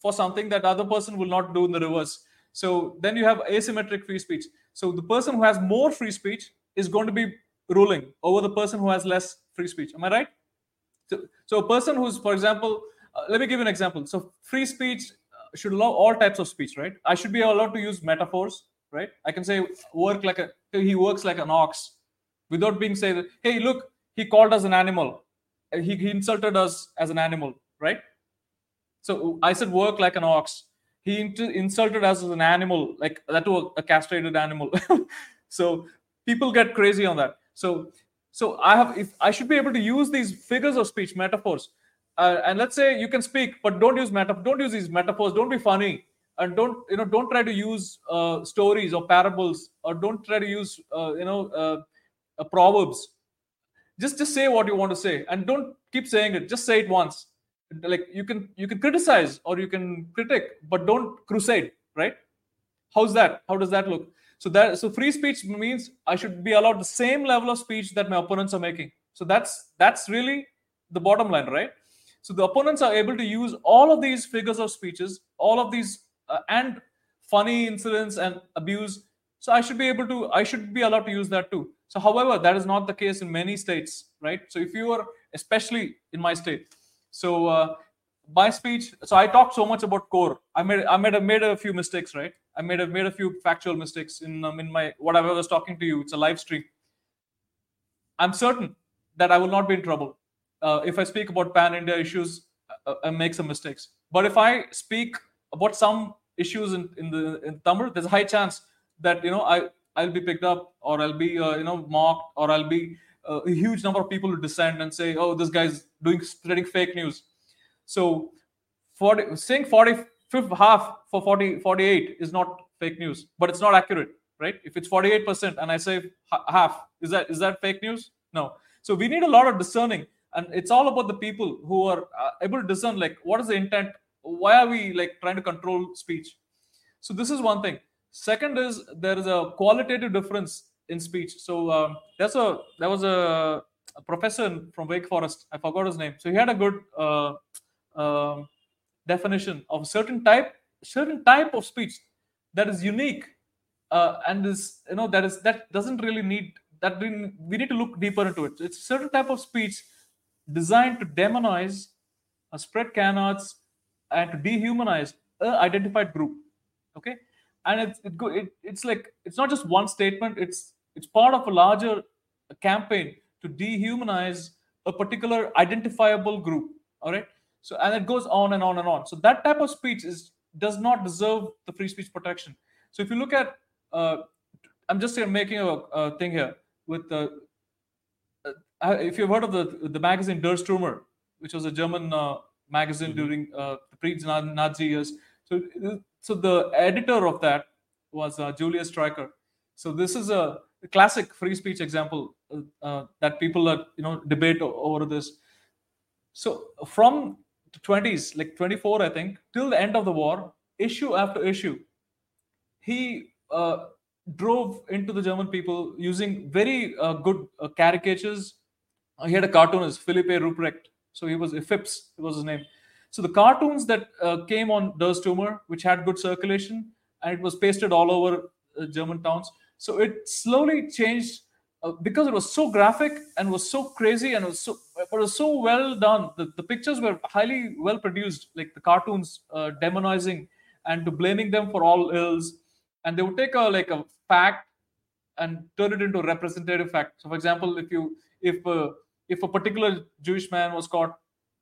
for something that other person will not do in the reverse. So then you have asymmetric free speech. So the person who has more free speech is going to be ruling over the person who has less free speech. Am i right? So, so a person who's, for example, uh, let me give you an example. So free speech should allow all types of speech, right? I should be allowed to use metaphors, right? I can say work like a he works like an ox, without being said, hey look he called us an animal, he, he insulted us as an animal, right? So I said work like an ox. He insulted us as an animal, like that to a, a castrated animal. (laughs) so people get crazy on that. So so I have if I should be able to use these figures of speech, metaphors. Uh, and let's say you can speak, but don't use meta don't use these metaphors, don't be funny. And don't you know? Don't try to use uh, stories or parables, or don't try to use uh, you know uh, uh, proverbs. Just just say what you want to say and don't keep saying it. Just say it once. Like you can you can criticize or you can critic but don't crusade right? How's that? How does that look? So that so free speech means i should be allowed the same level of speech that my opponents are making. So that's that's really the bottom line right so the opponents are able to use all of these figures of speeches all of these uh, and funny incidents and abuse. So i should be able to i should be allowed to use that too. So however that is not the case in many states right? So if you are especially in my state so uh, my speech so i talked so much about core. I made i made a, made a few mistakes right? I made a made a few factual mistakes in um, in my whatever i was talking to you. It's a live stream. I'm certain that i will not be in trouble uh, if i speak about pan india issues uh, and make some mistakes. But if i speak about some issues in, in the in tamil there's a high chance that you know i i'll be picked up or i'll be uh, you know mocked or i'll be uh, a huge number of people who descend and say oh this guy's doing spreading fake news. So 40 saying 45th half for 40 48 is not fake news but it's not accurate right? If it's 48% and i say half is that is that fake news? No. So we need a lot of discerning and it's all about the people who are uh, able to discern like what is the intent? Why are we like trying to control speech? So this is one thing. Second is there is a qualitative difference in speech. So um, there's a there was a, a professor from wake forest. I forgot his name. So he had a good uh, um definition of a certain type certain type of speech that is unique uh, and is you know that is that doesn't really need that we, we need to look deeper into it. It's a certain type of speech designed to demonize uh, spread canards and to dehumanize a identified group okay? And it's it it, it's like it's not just one statement it's it's part of a larger campaign to dehumanize a particular identifiable group all right? So and it goes on and on and on. So that type of speech is does not deserve the free speech protection. So if you look at uh, i'm just here making a, a thing here with the if you've heard of the the magazine Der Stürmer, which was a German uh, magazine Mhm. during uh, the pre-Nazi years. So, so the editor of that was uh, Julius Streicher. So this is a classic free speech example uh, uh, that people are you know debate over this. So from the 20s, like 24, I think, till the end of the war, issue after issue, he uh, drove into the German people using very uh, good uh, caricatures. Uh, he had a cartoonist, Philippe Rupprecht. So he was Fips, it was his name. So the cartoons that uh, came on Der Stürmer, which had good circulation, and it was pasted all over uh, German towns. So it slowly changed uh, because it was so graphic and was so crazy and was so was so well done. The, the pictures were highly well produced, like the cartoons uh, demonizing and to blaming them for all ills. And they would take a like a fact and turn it into a representative fact. So, for example, if you if uh, if a particular Jewish man was caught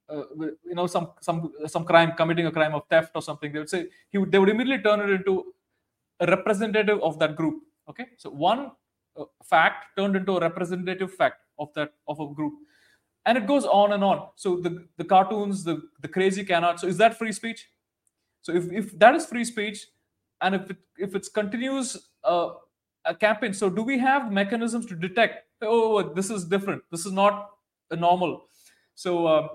uh, you know some some some crime committing a crime of theft or something they would say he would they would immediately turn it into a representative of that group okay? So one uh, fact turned into a representative fact of that of a group. And it goes on and on. So the the cartoons the the crazy cannot so is that free speech? So if, if that is free speech and if it if it continues uh, a campaign so do we have mechanisms to detect oh this is different this is not normal. So uh,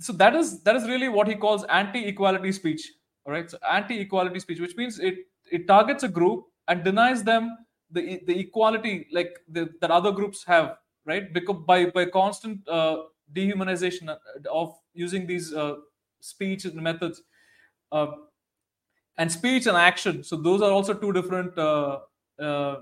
so that is that is really what he calls anti-equality speech all right so anti-equality speech which means it it targets a group and denies them the the equality like the, that other groups have right? Because by by constant uh, dehumanization of using these uh, speech methods uh, and speech and action. So those are also two different uh, uh,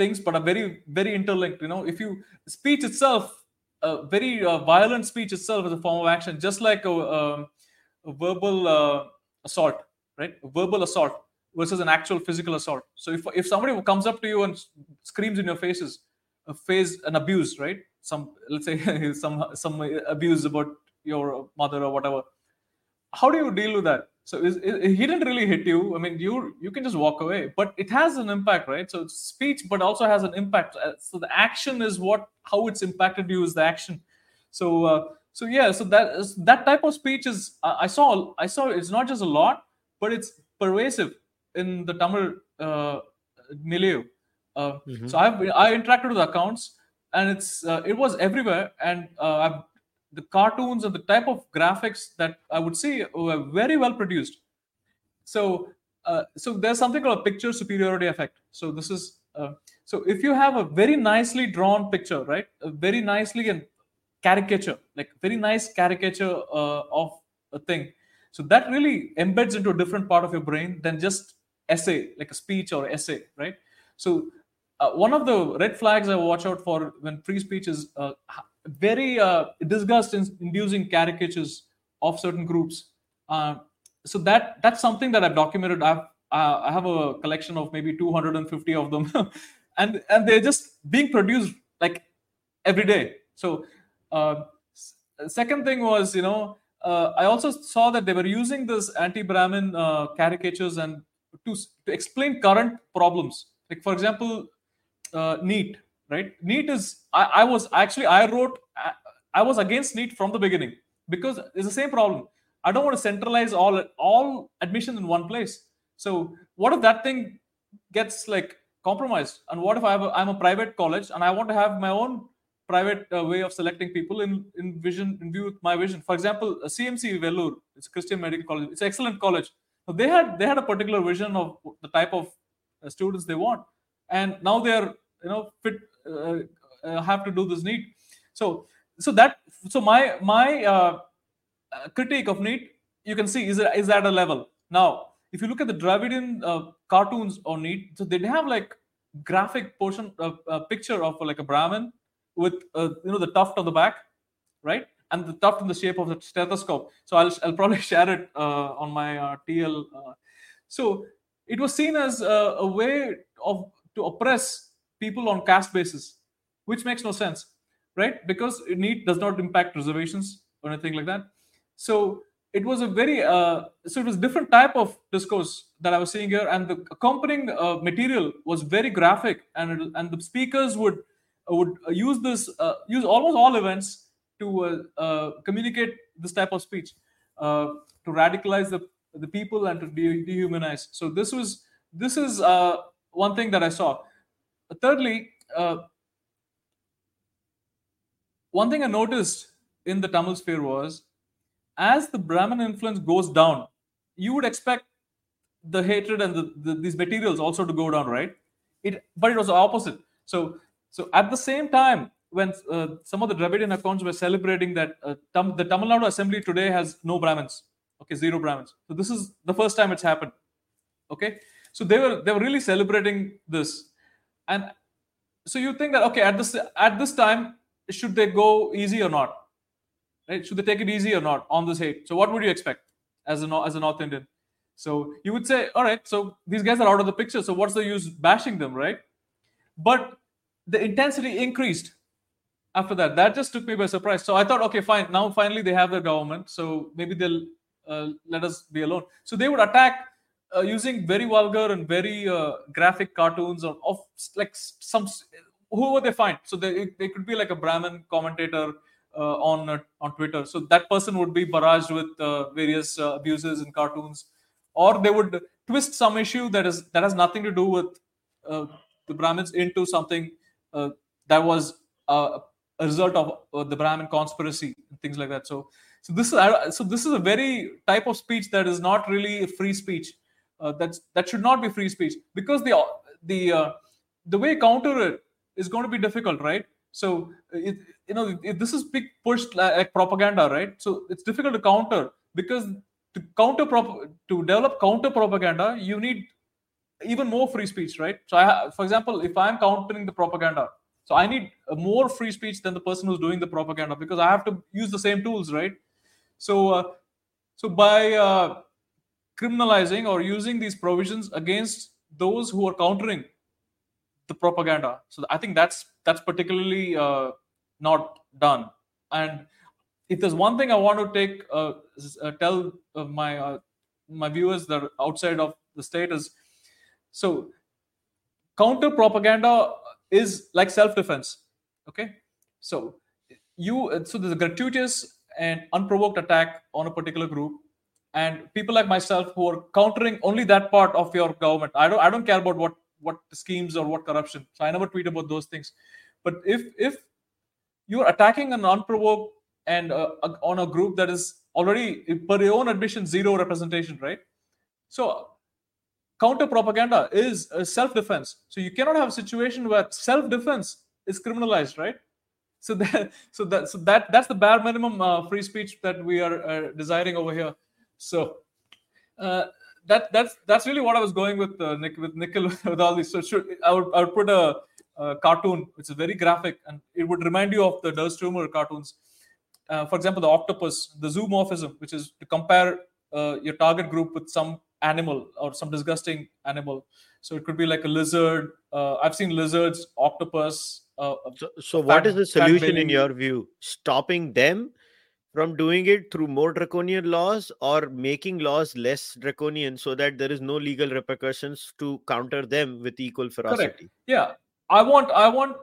things but are very very interlinked you know if you speech itself a very uh, violent speech itself is a form of action, just like a, a, a verbal uh, assault, right? A verbal assault versus an actual physical assault. So if if somebody comes up to you and screams in your faces, a face an abuse, right? Some let's say (laughs) some some abuse about your mother or whatever. How do you deal with that? So he didn't really hit you. I mean, you you can just walk away, but it has an impact, right? So speech, but also has an impact. Uh, so the action is what how it's impacted you is the action. So uh, so yeah, so that is, that type of speech is I saw I saw it's not just a lot, but it's pervasive in the Tamil uh, milieu. Uh, mm-hmm. So I've I interacted with accounts, and it's uh, it was everywhere, and uh, I've the cartoons and the type of graphics that I would say were very well produced. So, uh, so there's something called a picture superiority effect. So this is uh, so if you have a very nicely drawn picture, right, a very nicely and caricature, like very nice caricature uh, of a thing, so that really embeds into a different part of your brain than just essay, like a speech or essay, right? So uh, one of the red flags I watch out for when free speech is uh, very uh, disgust inducing caricatures of certain groups. Uh, so that that's something that I've documented. I've uh, I have a collection of maybe 250 of them, (laughs) and and they're just being produced like every day. So uh, second thing was you know uh, I also saw that they were using this anti-Brahmin uh, caricatures and to to explain current problems. Like for example, NEET right? NEET is I, I was actually i wrote I, was against NEET from the beginning because it's the same problem. I don't want to centralize all all admission in one place. So what if that thing gets like compromised? And what if I have a, i'm a private college and i want to have my own private uh, way of selecting people in in vision in view with my vision? For example cmc vellore it's a christian medical college it's an excellent college. So they had they had a particular vision of the type of uh, students they want. And now they're you know fit have to do this NEET so so that so my my uh, critique of NEET you can see is is at a level. Now if you look at the dravidian cartoons on NEET so they have like graphic portion uh, picture of like a brahmin with uh, you know the tuft on the back right? And the tuft in the shape of the stethoscope. So i'll, I'll probably (laughs) share it uh, on my uh, tl so it was seen as a way of to oppress people on caste basis, which makes no sense, right? Because NEET does not impact reservations or anything like that. So it was a very uh, so it was different type of discourse that I was seeing here, and the accompanying uh, material was very graphic, and it, and the speakers would uh, would use this uh, use almost all events to uh, uh, communicate this type of speech to radicalize the the people and to de- dehumanize. So this was this is one thing that I saw thirdly, uh, one thing I noticed in the Tamil sphere was as the Brahmin influence goes down, you would expect the hatred and the, the, these materials also to go down, right? It, but it was the opposite. So, so at the same time, when uh, some of the Dravidian accounts were celebrating that uh, Tam, the Tamil Nadu Assembly today has no Brahmins, okay, zero Brahmins. So this is the first time it's happened, okay. So they were they were really celebrating this, and so you think that okay, at this at this time, should they go easy or not? Right? Should they take it easy or not on this hate? So what would you expect as a as a North Indian? So you would say, all right, so these guys are out of the picture. So what's the use bashing them, right? But the intensity increased after that. That just took me by surprise. So I thought, okay, fine. Now finally they have their government, so maybe they'll uh, let us be alone. So they would attack uh, using very vulgar and very uh, graphic cartoons of, of like some who they find? So they they could be like a Brahmin commentator uh, on uh, on Twitter. So that person would be barraged with uh, various abuses and cartoons, or they would twist some issue that is that has nothing to do with the Brahmins into something that was a result of the Brahmin conspiracy and things like that. So so this is so this is a very type of speech that is not really free speech. Uh, that's that should not be free speech because the the uh, the way counter it is going to be difficult, right? So it, you know this is big pushed like propaganda, right? So it's difficult to counter because to counter prop- to develop counter propaganda, you need even more free speech, right? So I, for example, if I'm countering the propaganda, so I need more free speech than the person who's doing the propaganda because I have to use the same tools, right? So, uh, so by uh, criminalizing or using these provisions against those who are countering the propaganda, so I think that's that's particularly uh, not done. And if there's one thing I want to take uh, uh, tell uh, my my viewers that are outside of the state is so counter propaganda is like self defense. Okay, so you so there's a gratuitous and unprovoked attack on a particular group and people like myself who are countering only that part of your government i don't i don't care about what what schemes or what corruption. So i never tweet about those things. But if if you're attacking an unprovoked and uh, on a group that is already per your own admission zero representation right? So counter propaganda is self defense so you cannot have a situation where self defense is criminalized right? So (laughs) that so that so that that's the bare minimum uh, free speech that we are uh, desiring over here so uh, that that's that's really what i was going with uh, nick with Nikhil (laughs) with all these. So should, i would i would put a, a, cartoon. Which is very graphic and it would remind you of the Der Stürmer cartoons. Uh, for example the octopus the zoomorphism which is to compare uh, your target group with some animal or some disgusting animal. So it could be like a lizard. Uh, i've seen lizards octopus uh, so, so what is the solution in your view? Stopping them from doing it through more draconian laws or making laws less draconian so that there is no legal repercussions to counter them with equal ferocity Correct. yeah i want i want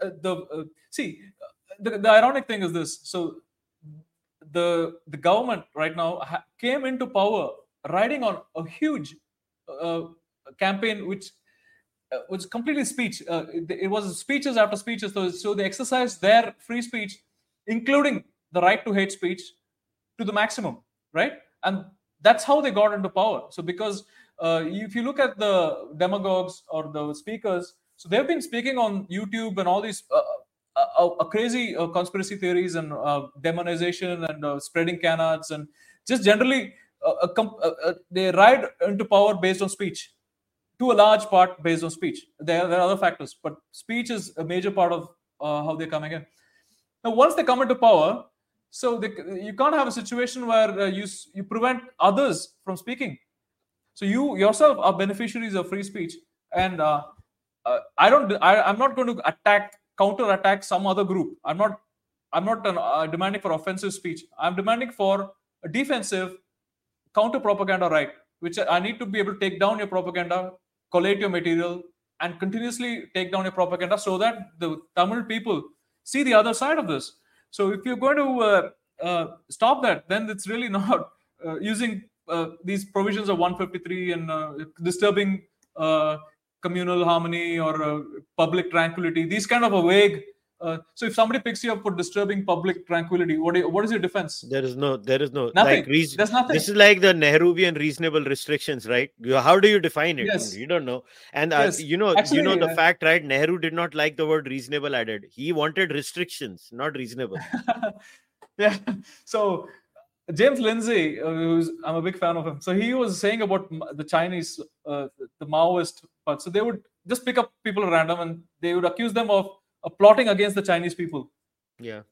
uh, the uh, see the, the ironic thing is this so the the government right now ha- came into power riding on a huge uh, campaign which uh, was completely speech. Uh, it, it, was speeches after speeches. So, so they exercised their free speech, including the right to hate speech, to the maximum, right? And that's how they got into power. So because uh, if you look at the demagogues or the speakers, so they've been speaking on YouTube and all these uh, uh, uh crazy conspiracy theories and demonization and spreading canards and just generally they ride into power based on speech to a large part based on speech. There, there are other factors, but speech is a major part of uh, how they're coming in. Now, once they come into power, so they, you can't have a situation where uh, you you prevent others from speaking. So you yourself are beneficiaries of free speech, and uh, uh I don't. I, am not going to attack, counter attack some other group. I'm not. I'm not uh, demanding for offensive speech. I'm demanding for a defensive counter propaganda right, which I need to be able to take down your propaganda collate your material and continuously take down your propaganda so that the Tamil people see the other side of this. So if you're going to uh, uh, stop that, then it's really (laughs) not uh, using uh, these provisions of 153 and uh, disturbing uh, communal harmony or public tranquility. These kind of a vague uh, so if somebody picks you up for disturbing public tranquility, what is, what is your defense? There is no, there is no nothing. Like, reason, There's nothing. This is like the Nehruvian reasonable restrictions, right? How do you define it? Yes. You don't know. And uh, yes. you know, Actually, you know the fact, right? Nehru did not like the word reasonable added. He wanted restrictions, not reasonable. (laughs) yeah. So James Lindsay, uh, who's I'm a big fan of him. So he was saying about the Chinese, uh, the Maoist part. So they would just pick up people at random and they would accuse them of uh, plotting against the Chinese people. Yeah.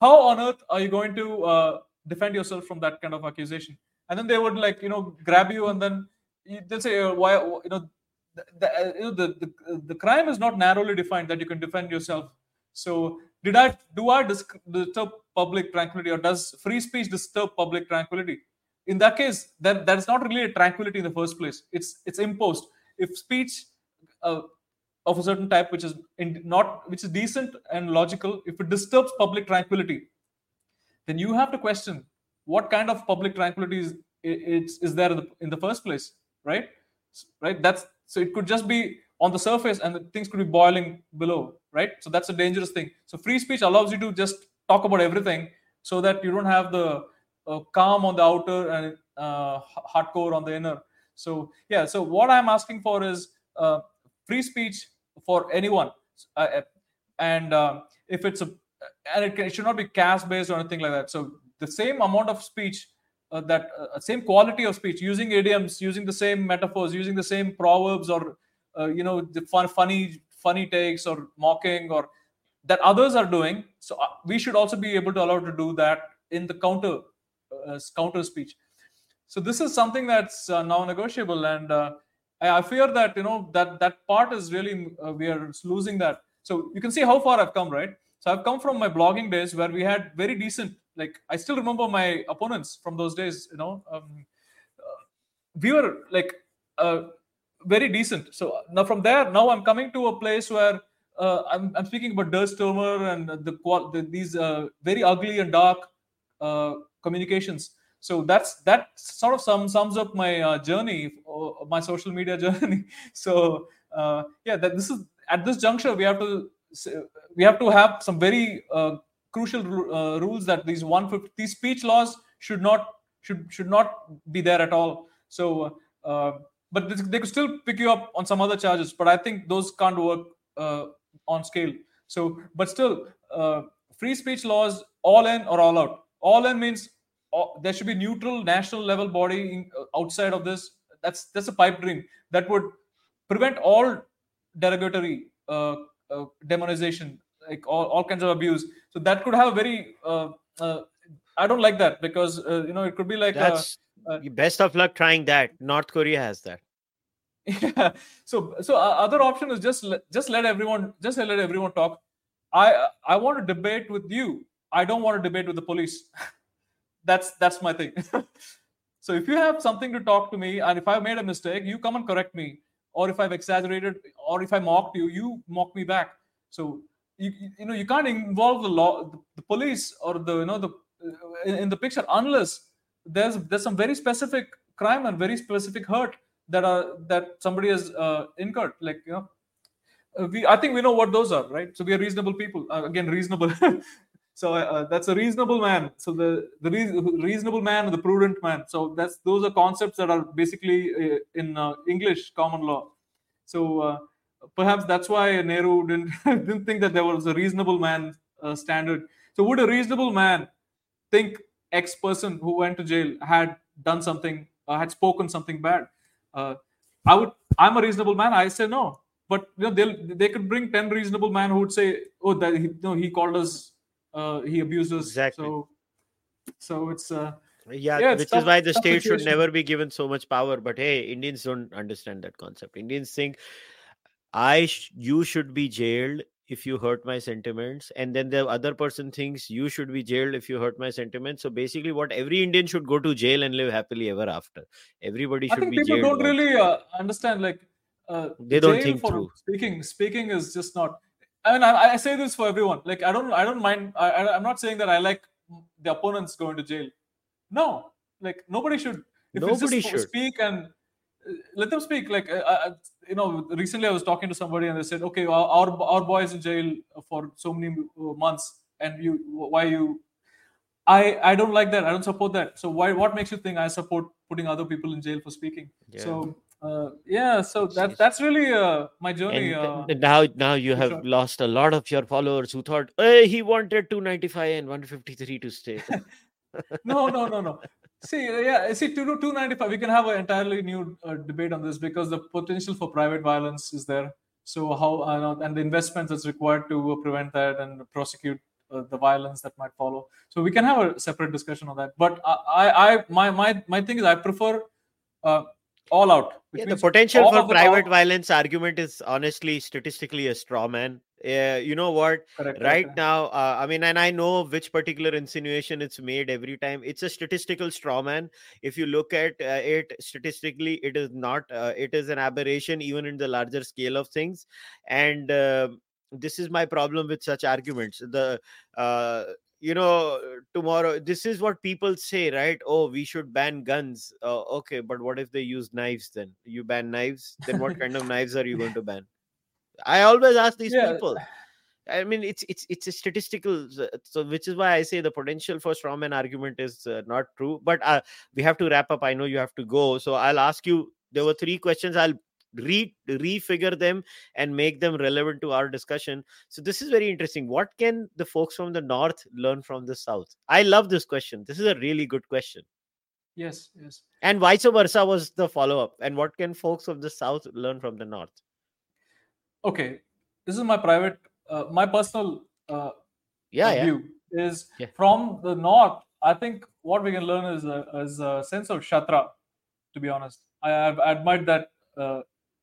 How on earth are you going to uh, defend yourself from that kind of accusation? And then they would like you know grab you and then they'll say uh, why you know the, the, uh, you know, the, the, the crime is not narrowly defined that you can defend yourself. So did I do I disturb public tranquility, or does free speech disturb public tranquility? In that case, then that is not really a tranquility in the first place. It's it's imposed. If speech uh, of a certain type, which is in, not which is decent and logical, if it disturbs public tranquility, then you have to question what kind of public tranquility is, is, is there in the, in the first place, right? Right. That's so it could just be on the surface and things could be boiling below right so that's a dangerous thing so free speech allows you to just talk about everything so that you don't have the uh, calm on the outer and uh, hardcore on the inner so yeah so what i'm asking for is uh, free speech for anyone. Uh, uh, and uh, if it's a and it, can, it, should not be caste based or anything like that. So the same amount of speech that same quality of speech using idioms using the same metaphors using the same proverbs or uh, you know the fun, funny funny takes or mocking or that others are doing. So uh, we should also be able to allow to do that in the counter uh, counter speech. So this is something that's uh, now negotiable and uh, I, I, fear that you know that that part is really uh, we are losing that so you can see how far i've come right so i've come from my blogging days where we had very decent like i still remember my opponents from those days you know um, we were like very decent. So now from there, now I'm coming to a place where uh, I'm, I'm speaking about Der Stürmer and the, the these uh, very ugly and dark uh, communications. So that's that sort of sum, sums up my uh, journey, uh, my social media (laughs) journey. so uh, yeah, that this is at this juncture we have to we have to have some very crucial rules that these 150 these speech laws should not should should not be there at all. So but they could still pick you up on some other charges. But I think those can't work uh, on scale. So, but still, uh, free speech laws all in or all out. All in means uh, there should be neutral national level body in, uh, outside of this. That's that's a pipe dream that would prevent all derogatory uh, uh, demonization, like all, all kinds of abuse. So that could have a very I don't like that because you know it could be like that's uh, best of luck trying that. North Korea has that. Yeah. (laughs) So so uh, other option is just just let everyone just let everyone talk. I I want to debate with you. I don't want to debate with the police. (laughs) that's that's my thing. (laughs) so if you have something to talk to me, and if I've made a mistake, you come and correct me. Or if I've exaggerated, or if I mocked you, you mock me back. So you, you know you can't involve the law, the police, or the you know the in, in the picture unless there's there's some very specific crime and very specific hurt that are that somebody has uh, incurred like you know uh, we i think we know what those are right so we are reasonable people uh, again reasonable (laughs) so uh, that's a reasonable man so the the re- reasonable man the prudent man so that's those are concepts that are basically uh, in uh, english common law so perhaps that's why nehru didn't (laughs) didn't think that there was a reasonable man standard so would a reasonable man think X person who went to jail had done something, uh, had spoken something bad. Uh, I would, I'm a reasonable man. I say no, but you know they they could bring ten reasonable men who would say, oh, that he, no, he called us, uh, he abused us. Exactly. So, so it's. Uh, yeah, yeah which tough, is why the state situation. should never be given so much power. But hey, Indians don't understand that concept. Indians think I, sh- you should be jailed if you hurt my sentiments and then the other person thinks you should be jailed if you hurt my sentiments so basically what every indian should go to jail and live happily ever after everybody should I think be people don't really uh, understand like uh, they don't think through speaking speaking is just not i mean I, I, say this for everyone like i don't i don't mind I, i'm not saying that i like the opponents going to jail no like nobody should if nobody should speak and let them speak. Like, uh, uh, you know, recently I was talking to somebody and they said, okay, our our boy is in jail for so many uh, months, and you, why you? I I don't like that. I don't support that. So why? What makes you think I support putting other people in jail for speaking? Yeah. So. Uh, yeah, so that that's really uh, my journey. Uh, now, now you have sure. lost a lot of your followers who thought, hey, he wanted 295 and 153 to stay. (laughs) no, no, no, no see, yeah, see, to 295, we can have an entirely new uh, debate on this because the potential for private violence is there. So how uh, and the investments that's required to uh, prevent that and prosecute uh, the violence that might follow. So we can have a separate discussion on that. But I, I, my, my, my thing is, I prefer uh, all out. Yeah, the potential for private violence argument is honestly statistically a straw man. Yeah, you know what? Correct. right correct. now uh, i mean and i know which particular insinuation it's made every time it's a statistical straw man if you look at uh, it statistically it is not uh, it is an aberration even in the larger scale of things and uh, this is my problem with such arguments the uh, you know tomorrow this is what people say right oh we should ban guns uh, okay but what if they use knives then you ban knives then what kind of knives are you going to ban i always ask these Yeah. people I mean, it's it's it's a statistical, so which is why I say the potential for strawman argument is uh, not true. But uh, we have to wrap up. I know you have to go, so I'll ask you. There were three questions. I'll re refigure them and make them relevant to our discussion. So this is very interesting. What can the folks from the north learn from the south? I love this question. This is a really good question. Yes. Yes. And vice versa was the follow up. And what can folks of the south learn from the north? Okay. This is my private, uh, my personal uh, Yeah, uh, yeah. view is Yeah. from the north. I think what we can learn is a, is a sense of kshatra. To be honest, I have admired that uh,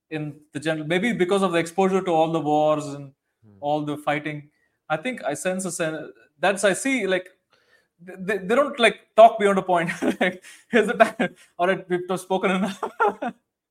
in the general. Maybe because of the exposure to all the wars and Hmm. all the fighting. I think I sense a sense. That's I see like. They, they don't like talk beyond a point. (laughs) like, here's the time. (laughs) All right, we've spoken enough.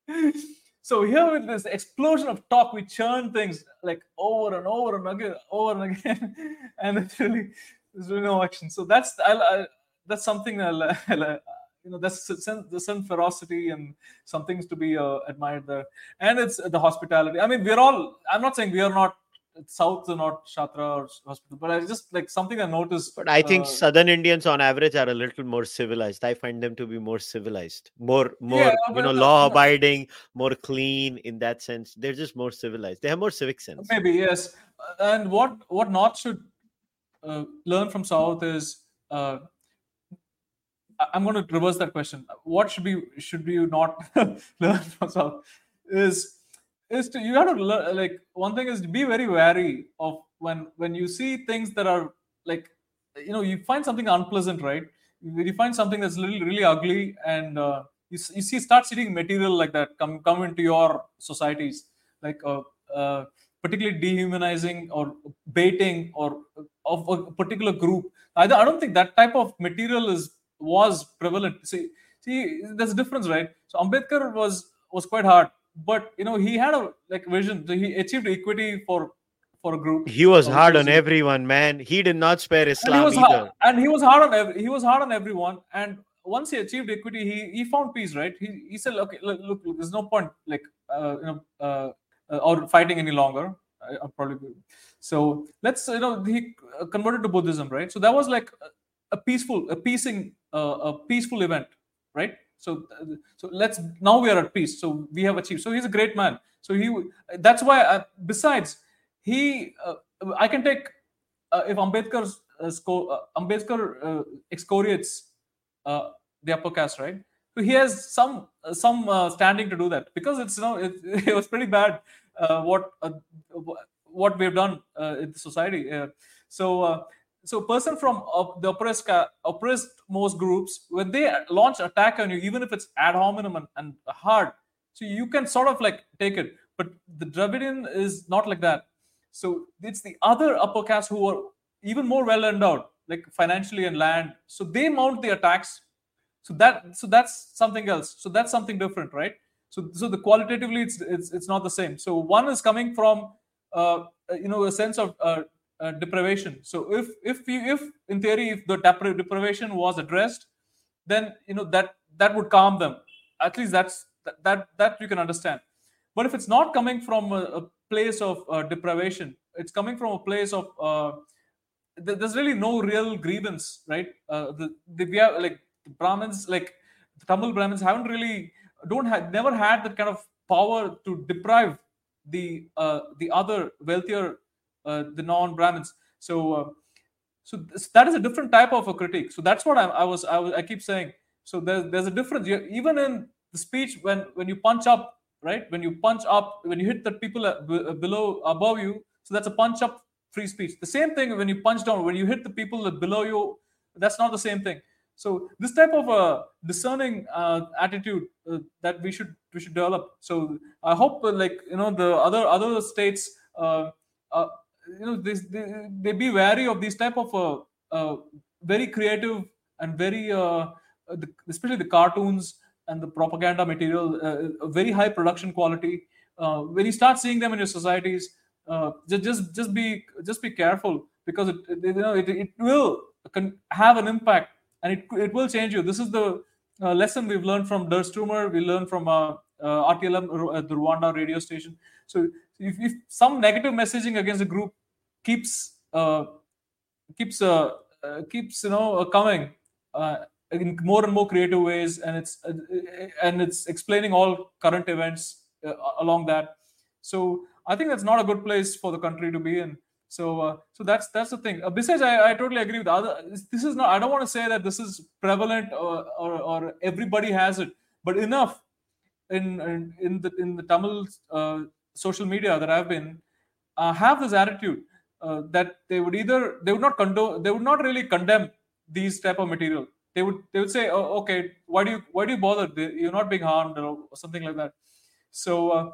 (laughs) so here with this explosion of talk, we churn things like over and over and again, over and again, and it's really there's really no action. So that's I, I, that's something I'll, I'll, you know that's the sen- ferocity and some things to be uh, admired there, and it's the hospitality. I mean, we're all. I'm not saying we are not south or not kshatra or hospital, but I just like something I noticed. But I think uh, southern Indians on average are a little more civilized. I find them to be more civilized, more more Yeah, you know no, law abiding, more clean in that sense. They're just more civilized. They have more civic sense. Maybe yes. And what what North should uh, learn from South is uh, I'm going to reverse that question. What should be should we not (laughs) learn from South? Is is to you have to learn like one thing is to be very wary of when when you see things that are like you know you find something unpleasant right? You find something that's really really ugly and uh, you, you see start seeing material like that come come into your societies like uh, uh, particularly dehumanizing or baiting or of a particular group. I, I don't think that type of material is was prevalent. See see there's a difference right? So ambedkar was was quite hard but you know he had a like vision. So he achieved equity for for a group. He was hard on everyone, man. He did not spare and he Islam was either. hard, and he was hard on every, he was hard on everyone. And once he achieved equity he he found peace right? He, he said okay look, look there's no point like uh, you know uh, or fighting any longer. I, I'll probably so let's you know he uh, converted to buddhism right? So that was like a, a peaceful a piecing uh, a peaceful event right so uh, so let's now we are at peace so we have achieved so he's a great man so he that's why I, besides he uh, i can take uh, if Ambedkar uh, sco- uh, Ambedkar uh, excoriates uh, the upper caste, right? So he has some uh, some uh, standing to do that because it's you know it, (laughs) it was pretty bad uh, what uh, what we've done uh, in the society. Uh, so uh, so person from the oppressed ca- oppressed most groups when they launch attack on you, even if it's ad hominem and, and hard, so you can sort of like take it. But the Dravidian is not like that. So it's the other upper caste who are even more well endowed, like financially and land. So they mount the attacks. So that so that's something else. So that's something different, right? So so the qualitatively it's it's, it's not the same. So one is coming from uh, you know a sense of uh, uh, deprivation. So if if if in theory if the deprivation was addressed, then you know that that would calm them. At least that's that that, that you can understand. But if it's not coming from a, a place of uh, deprivation, it's coming from a place of uh, th- there's really no real grievance, right? Uh, the, the we have like Brahmins, like the Tamil Brahmins, haven't really don't have never had that kind of power to deprive the uh, the other wealthier the non-Brahmins. So uh, so this, that is a different type of a critique. So that's what I, I was I was I keep saying. So there's there's a difference You- even in the speech when when you punch up right when you punch up when you hit the people uh, uh, below above you so that's a punch up free speech the same thing when you punch down when you hit the people below you that's not the same thing so this type of a discerning uh, attitude uh, that we should we should develop so i hope uh, like you know the other other states uh, uh, you know this they, they be wary of these type of uh, uh, very creative and very uh, the, especially the cartoons and the propaganda material uh, very high production quality. Uh, when you start seeing them in your societies uh, just just just be just be careful because it, it you know it, it will have an impact and it, it will change you. This is the uh, lesson we've learned from Der Stürmer, we learned from uh, uh, RTLM, the Rwanda radio station. So if, if, some negative messaging against a group keeps uh, keeps uh, uh, keeps you know coming in more and more creative ways, and it's and it's explaining all current events along that. So I think that's not a good place for the country to be in. So, uh, so that's that's the thing. Uh, besides, I, I totally agree with the other. This is not. I don't want to say that this is prevalent or, or, or everybody has it, but enough in in, in the in the Tamil uh, social media that I've been uh, have this attitude uh, that they would either they would not condone they would not really condemn these type of material. They would they would say, oh, okay, why do you why do you bother? You're not being harmed or something like that. So uh,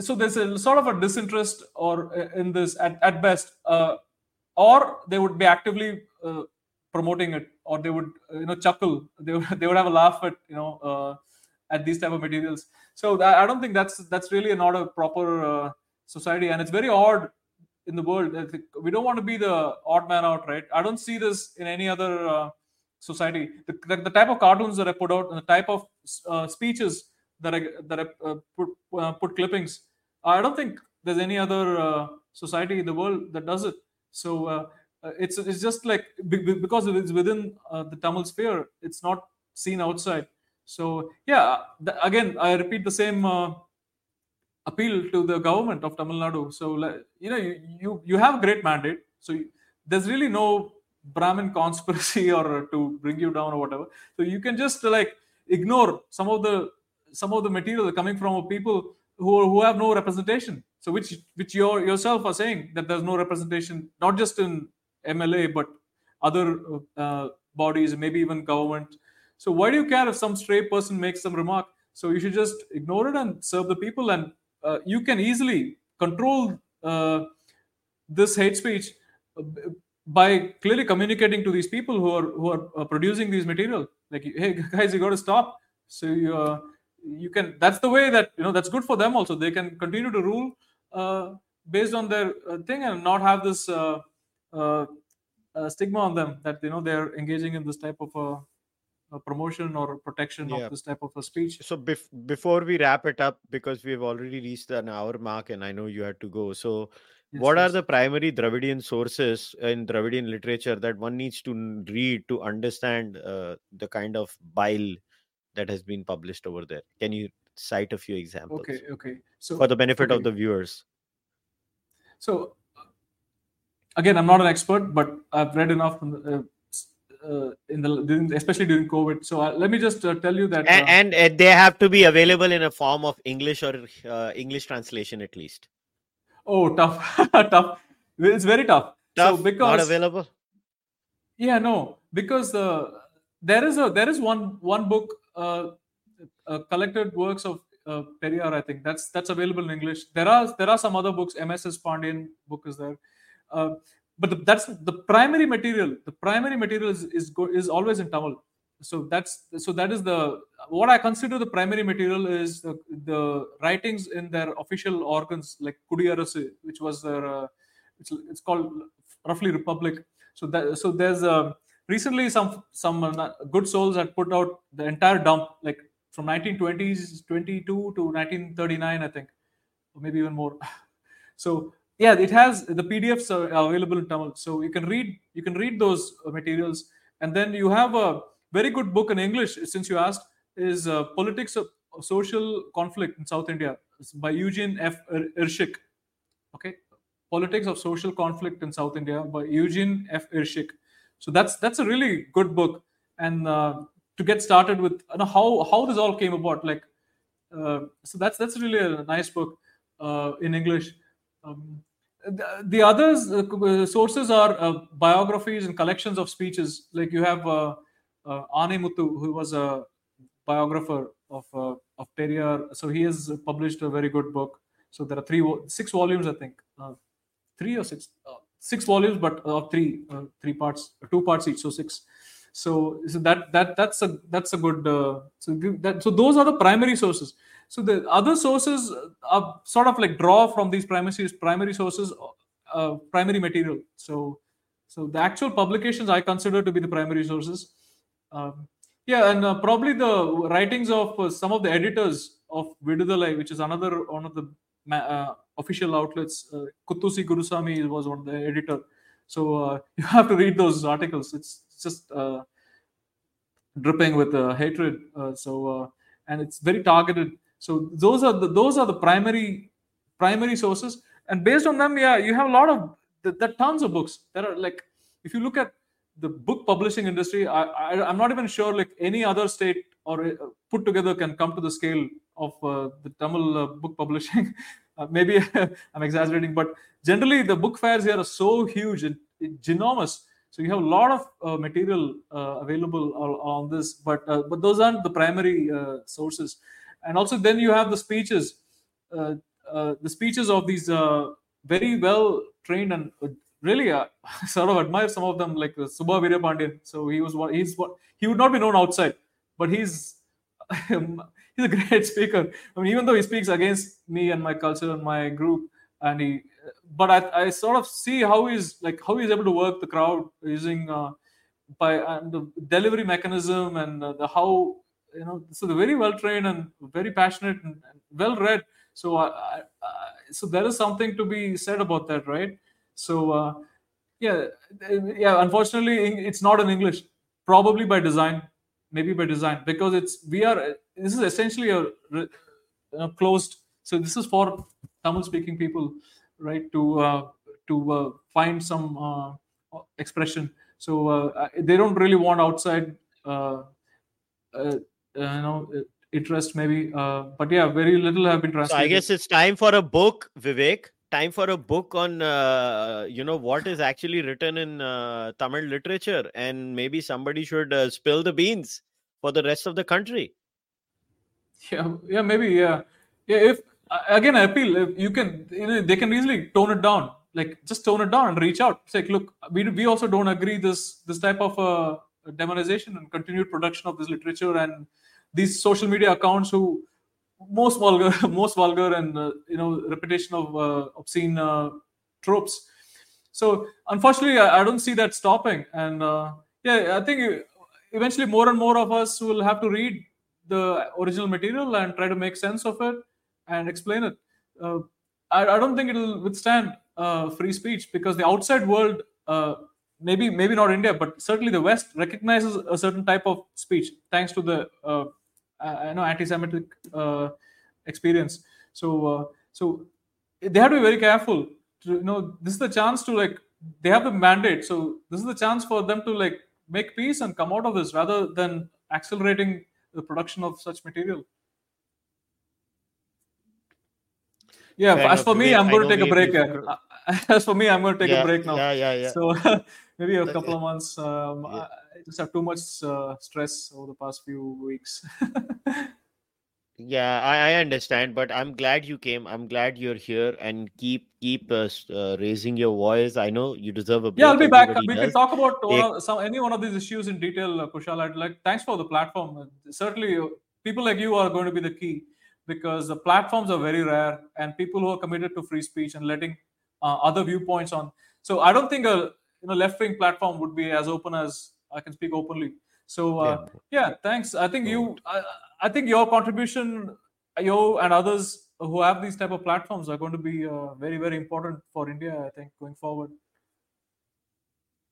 so there's a sort of a disinterest or uh, in this at, at best uh, or they would be actively uh, promoting it or they would you know chuckle they would, (laughs) they would have a laugh at you know at these type of materials so i don't think that's that's really not a proper uh, society and it's very odd in the world we don't want to be the odd man out right i don't see this in any other society the, the, the, type of cartoons that i put out and the type of speeches that I that I uh, put uh, put clippings. I don't think there's any other uh, society in the world that does it. So uh, uh, it's it's just like because it's within uh, the Tamil sphere, it's not seen outside. So yeah, again, I repeat the same appeal to the government of Tamil Nadu. So you know, you you, you have a great mandate. So you, there's really no Brahmin conspiracy (laughs) or to bring you down or whatever. So you can just like ignore some of the some of the material coming from people who, who have no representation. So which which you yourself are saying that there's no representation, not just in MLA but other uh, bodies, maybe even government. So why do you care if some stray person makes some remark? So you should just ignore it and serve the people, and uh, you can easily control uh, this hate speech uh, by clearly communicating to these people who are who are uh, producing these material. Like, hey (laughs) guys, you got to stop. So you uh, you can that's the way that you know that's good for them also they can continue to rule uh, based on their thing and not have this stigma on them that you know they're engaging in this type of promotion or protection yeah. of this type of a speech so bef- before we wrap it up because we've already reached an hour mark and i know you had to go so Yes, what yes. are the primary Dravidian sources in Dravidian literature that one needs to read to understand uh, the kind of bile that has been published over there. Can you cite a few examples? Okay, okay. So for the benefit okay. of the viewers. So again, I'm not an expert, but I've read enough uh, uh, in the during, especially during COVID. So uh, let me just uh, tell you that, and, uh, and uh, they have to be available in a form of English or English translation at least. Oh, tough, (laughs) tough. It's very tough. Tough. So because not available. Yeah, no, because there is a there is one one book uh, uh, collected works of uh, Periyar. I think that's that's available in English. There are there are some other books. M.S.S. Pandian book is there, uh, but the, that's the primary material. The primary material is is, go, is always in Tamil. So that's so that is the what I consider the primary material is the, the writings in their official organs like Kudiyarasu, which was their uh, it's, it's called roughly Republic. So that so there's a recently some some uh, good souls had put out the entire dump like from 1920s 22 to 1939 i think or maybe even more (laughs) so yeah it has the pdfs are available in tamil. So you can read you can read those uh, materials. And then you have a very good book in english since you asked is uh, politics of, social conflict in south india. It's by eugene f. Irschick. okay? Politics of social conflict in south india by eugene f. Irschick. So that's that's a really good book. And uh, to get started with you know, how how this all came about like uh, so that's that's really a nice book uh, in english. Um, the, the others uh, sources are uh, biographies and collections of speeches like you have uh, uh, Ane who was a biographer of uh, of Periyar. So he has published a very good book. So there are three, six volumes, I think. three or six uh, six volumes, but uh, three uh, three parts, two parts each, so six. So, so that that that's a that's a good. Uh, so that so those are the primary sources. So the other sources are sort of like draw from these primary primary sources, uh, primary material. So so the actual publications I consider to be the primary sources. Um, yeah, and uh, probably the writings of uh, some of the editors of Viduthalai, which is another one of the uh, official outlets. Uh, Kuthoosi Gurusamy was one of the editor. So uh, (laughs) you have to read those articles. It's just uh, dripping with uh, hatred. Uh, so and it's very targeted. So those are the those are the primary primary sources, and based on them, yeah, you have a lot of there are tons of books. There are like if you look at the book publishing industry, I, I am not even sure like any other state or put together can come to the scale of uh, the Tamil uh, book publishing. (laughs) Uh, maybe (laughs) I'm exaggerating, but generally the book fairs here are so huge and ginormous. So you have a lot of uh, material uh, available on this, but but those aren't the primary sources. And also then you have the speeches, the speeches of these very well trained and really uh, (laughs) sort of admire some of them like uh, Subba Veerapandiyan. So he was what he's what he would not be known outside, but he's (laughs) he's a great (laughs) speaker. I mean, even though he speaks against me and my culture and my group, and he, but I, I sort of see how he's like how he's able to work the crowd using uh, by and the delivery mechanism and uh, the how you know so they're very well trained and very passionate and, and well read. So I, I, so there is something to be said about that, right? So uh, yeah, yeah. Unfortunately, it's not in English. Probably by design, maybe by design, because it's we are. This is essentially a, a closed. So this is for Tamil-speaking people, right? To uh, to uh, find some uh, expression. So uh, they don't really want outside. Uh, you know interest maybe uh, but yeah very little have been translated so i guess it's time for a book vivek time for a book on uh, you know what is actually written in uh, tamil literature and maybe somebody should uh, spill the beans for the rest of the country yeah yeah maybe yeah yeah if again i appeal if you can you know, they can easily tone it down like just tone it down and reach out say look we, we also don't agree this this type of uh, demonization and continued production of this literature and these social media accounts who most vulgar, (laughs) most vulgar, and uh, you know, repetition of uh, obscene uh, tropes. So unfortunately, I, I, don't see that stopping. And uh, yeah, I think eventually more and more of us will have to read the original material and try to make sense of it and explain it. Uh, I, I, don't think it'll withstand uh, free speech because the outside world maybe maybe not India, but certainly the West recognizes a certain type of speech thanks to the uh, uh, know anti-Semitic uh, experience. So uh, so they have to be very careful. To, you know, this is the chance to like they have the mandate. So this is the chance for them to like make peace and come out of this rather than accelerating the production of such material. Yeah, (laughs) as for me, I'm going to take a break. As for me, I'm going to take yeah, a break now. Yeah, yeah, yeah. So (laughs) maybe a couple of months. Um, yeah. I just have too much uh, stress over the past few weeks. yeah, I, I, understand, but I'm glad you came. I'm glad you're here, and keep keep uh, uh, raising your voice. I know you deserve a break. Yeah, I'll be back. we does. can talk about of, some any one of these issues in detail, uh, Kushal. I'd like thanks for the platform. Certainly, uh, people like you are going to be the key because the platforms are very rare, and people who are committed to free speech and letting uh, other viewpoints on. So I don't think a you know left wing platform would be as open as I can speak openly. So uh, yeah. yeah. thanks. I think you, I, I, think your contribution, you and others who have these type of platforms are going to be uh, very very important for India. I think going forward.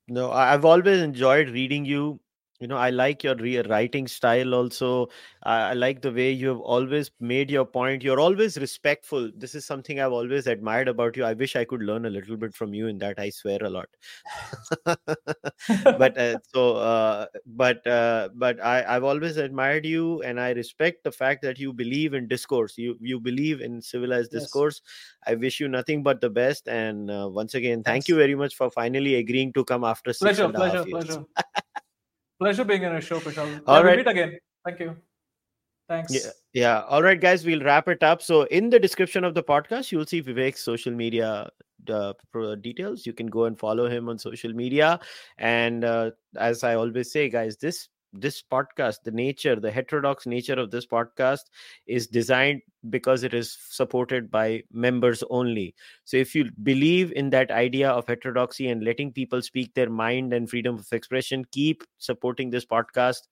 No, I've always enjoyed reading you you know i like your re- writing style also. I, I like the way you have always made your point. You're always respectful. This is something i've always admired about you. I wish i could learn a little bit from you in that i swear a lot. (laughs) But uh, (laughs) so uh, but uh, but i i've always admired you and i respect the fact that you believe in discourse. You you believe in civilized yes. discourse. I wish you nothing but the best and uh, once again thank you very much for finally agreeing to come after six pleasure pleasure pleasure (laughs) Pleasure being in a show, Kushal. All yeah, right. We'll meet again. Thank you. Thanks. Yeah, yeah. All right, guys, we'll wrap it up. So, in the description of the podcast, you'll see Vivek's social media uh, details. You can go and follow him on social media. And uh, as I always say, guys, this this podcast the nature the heterodox nature of this podcast is designed because it is supported by members only. So if you believe in that idea of heterodoxy and letting people speak their mind and freedom of expression keep supporting this podcast.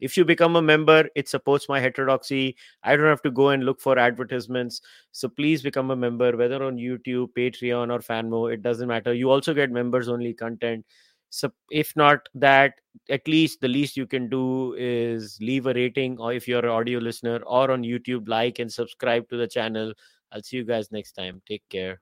If you become a member it supports my heterodoxy. I don't have to go and look for advertisements. So please become a member whether on youtube patreon or fanmo it doesn't matter. You also get members only content so if not that at least the least you can do is leave a rating or if you're an audio listener or on youtube like and subscribe to the channel. I'll see you guys next time. Take care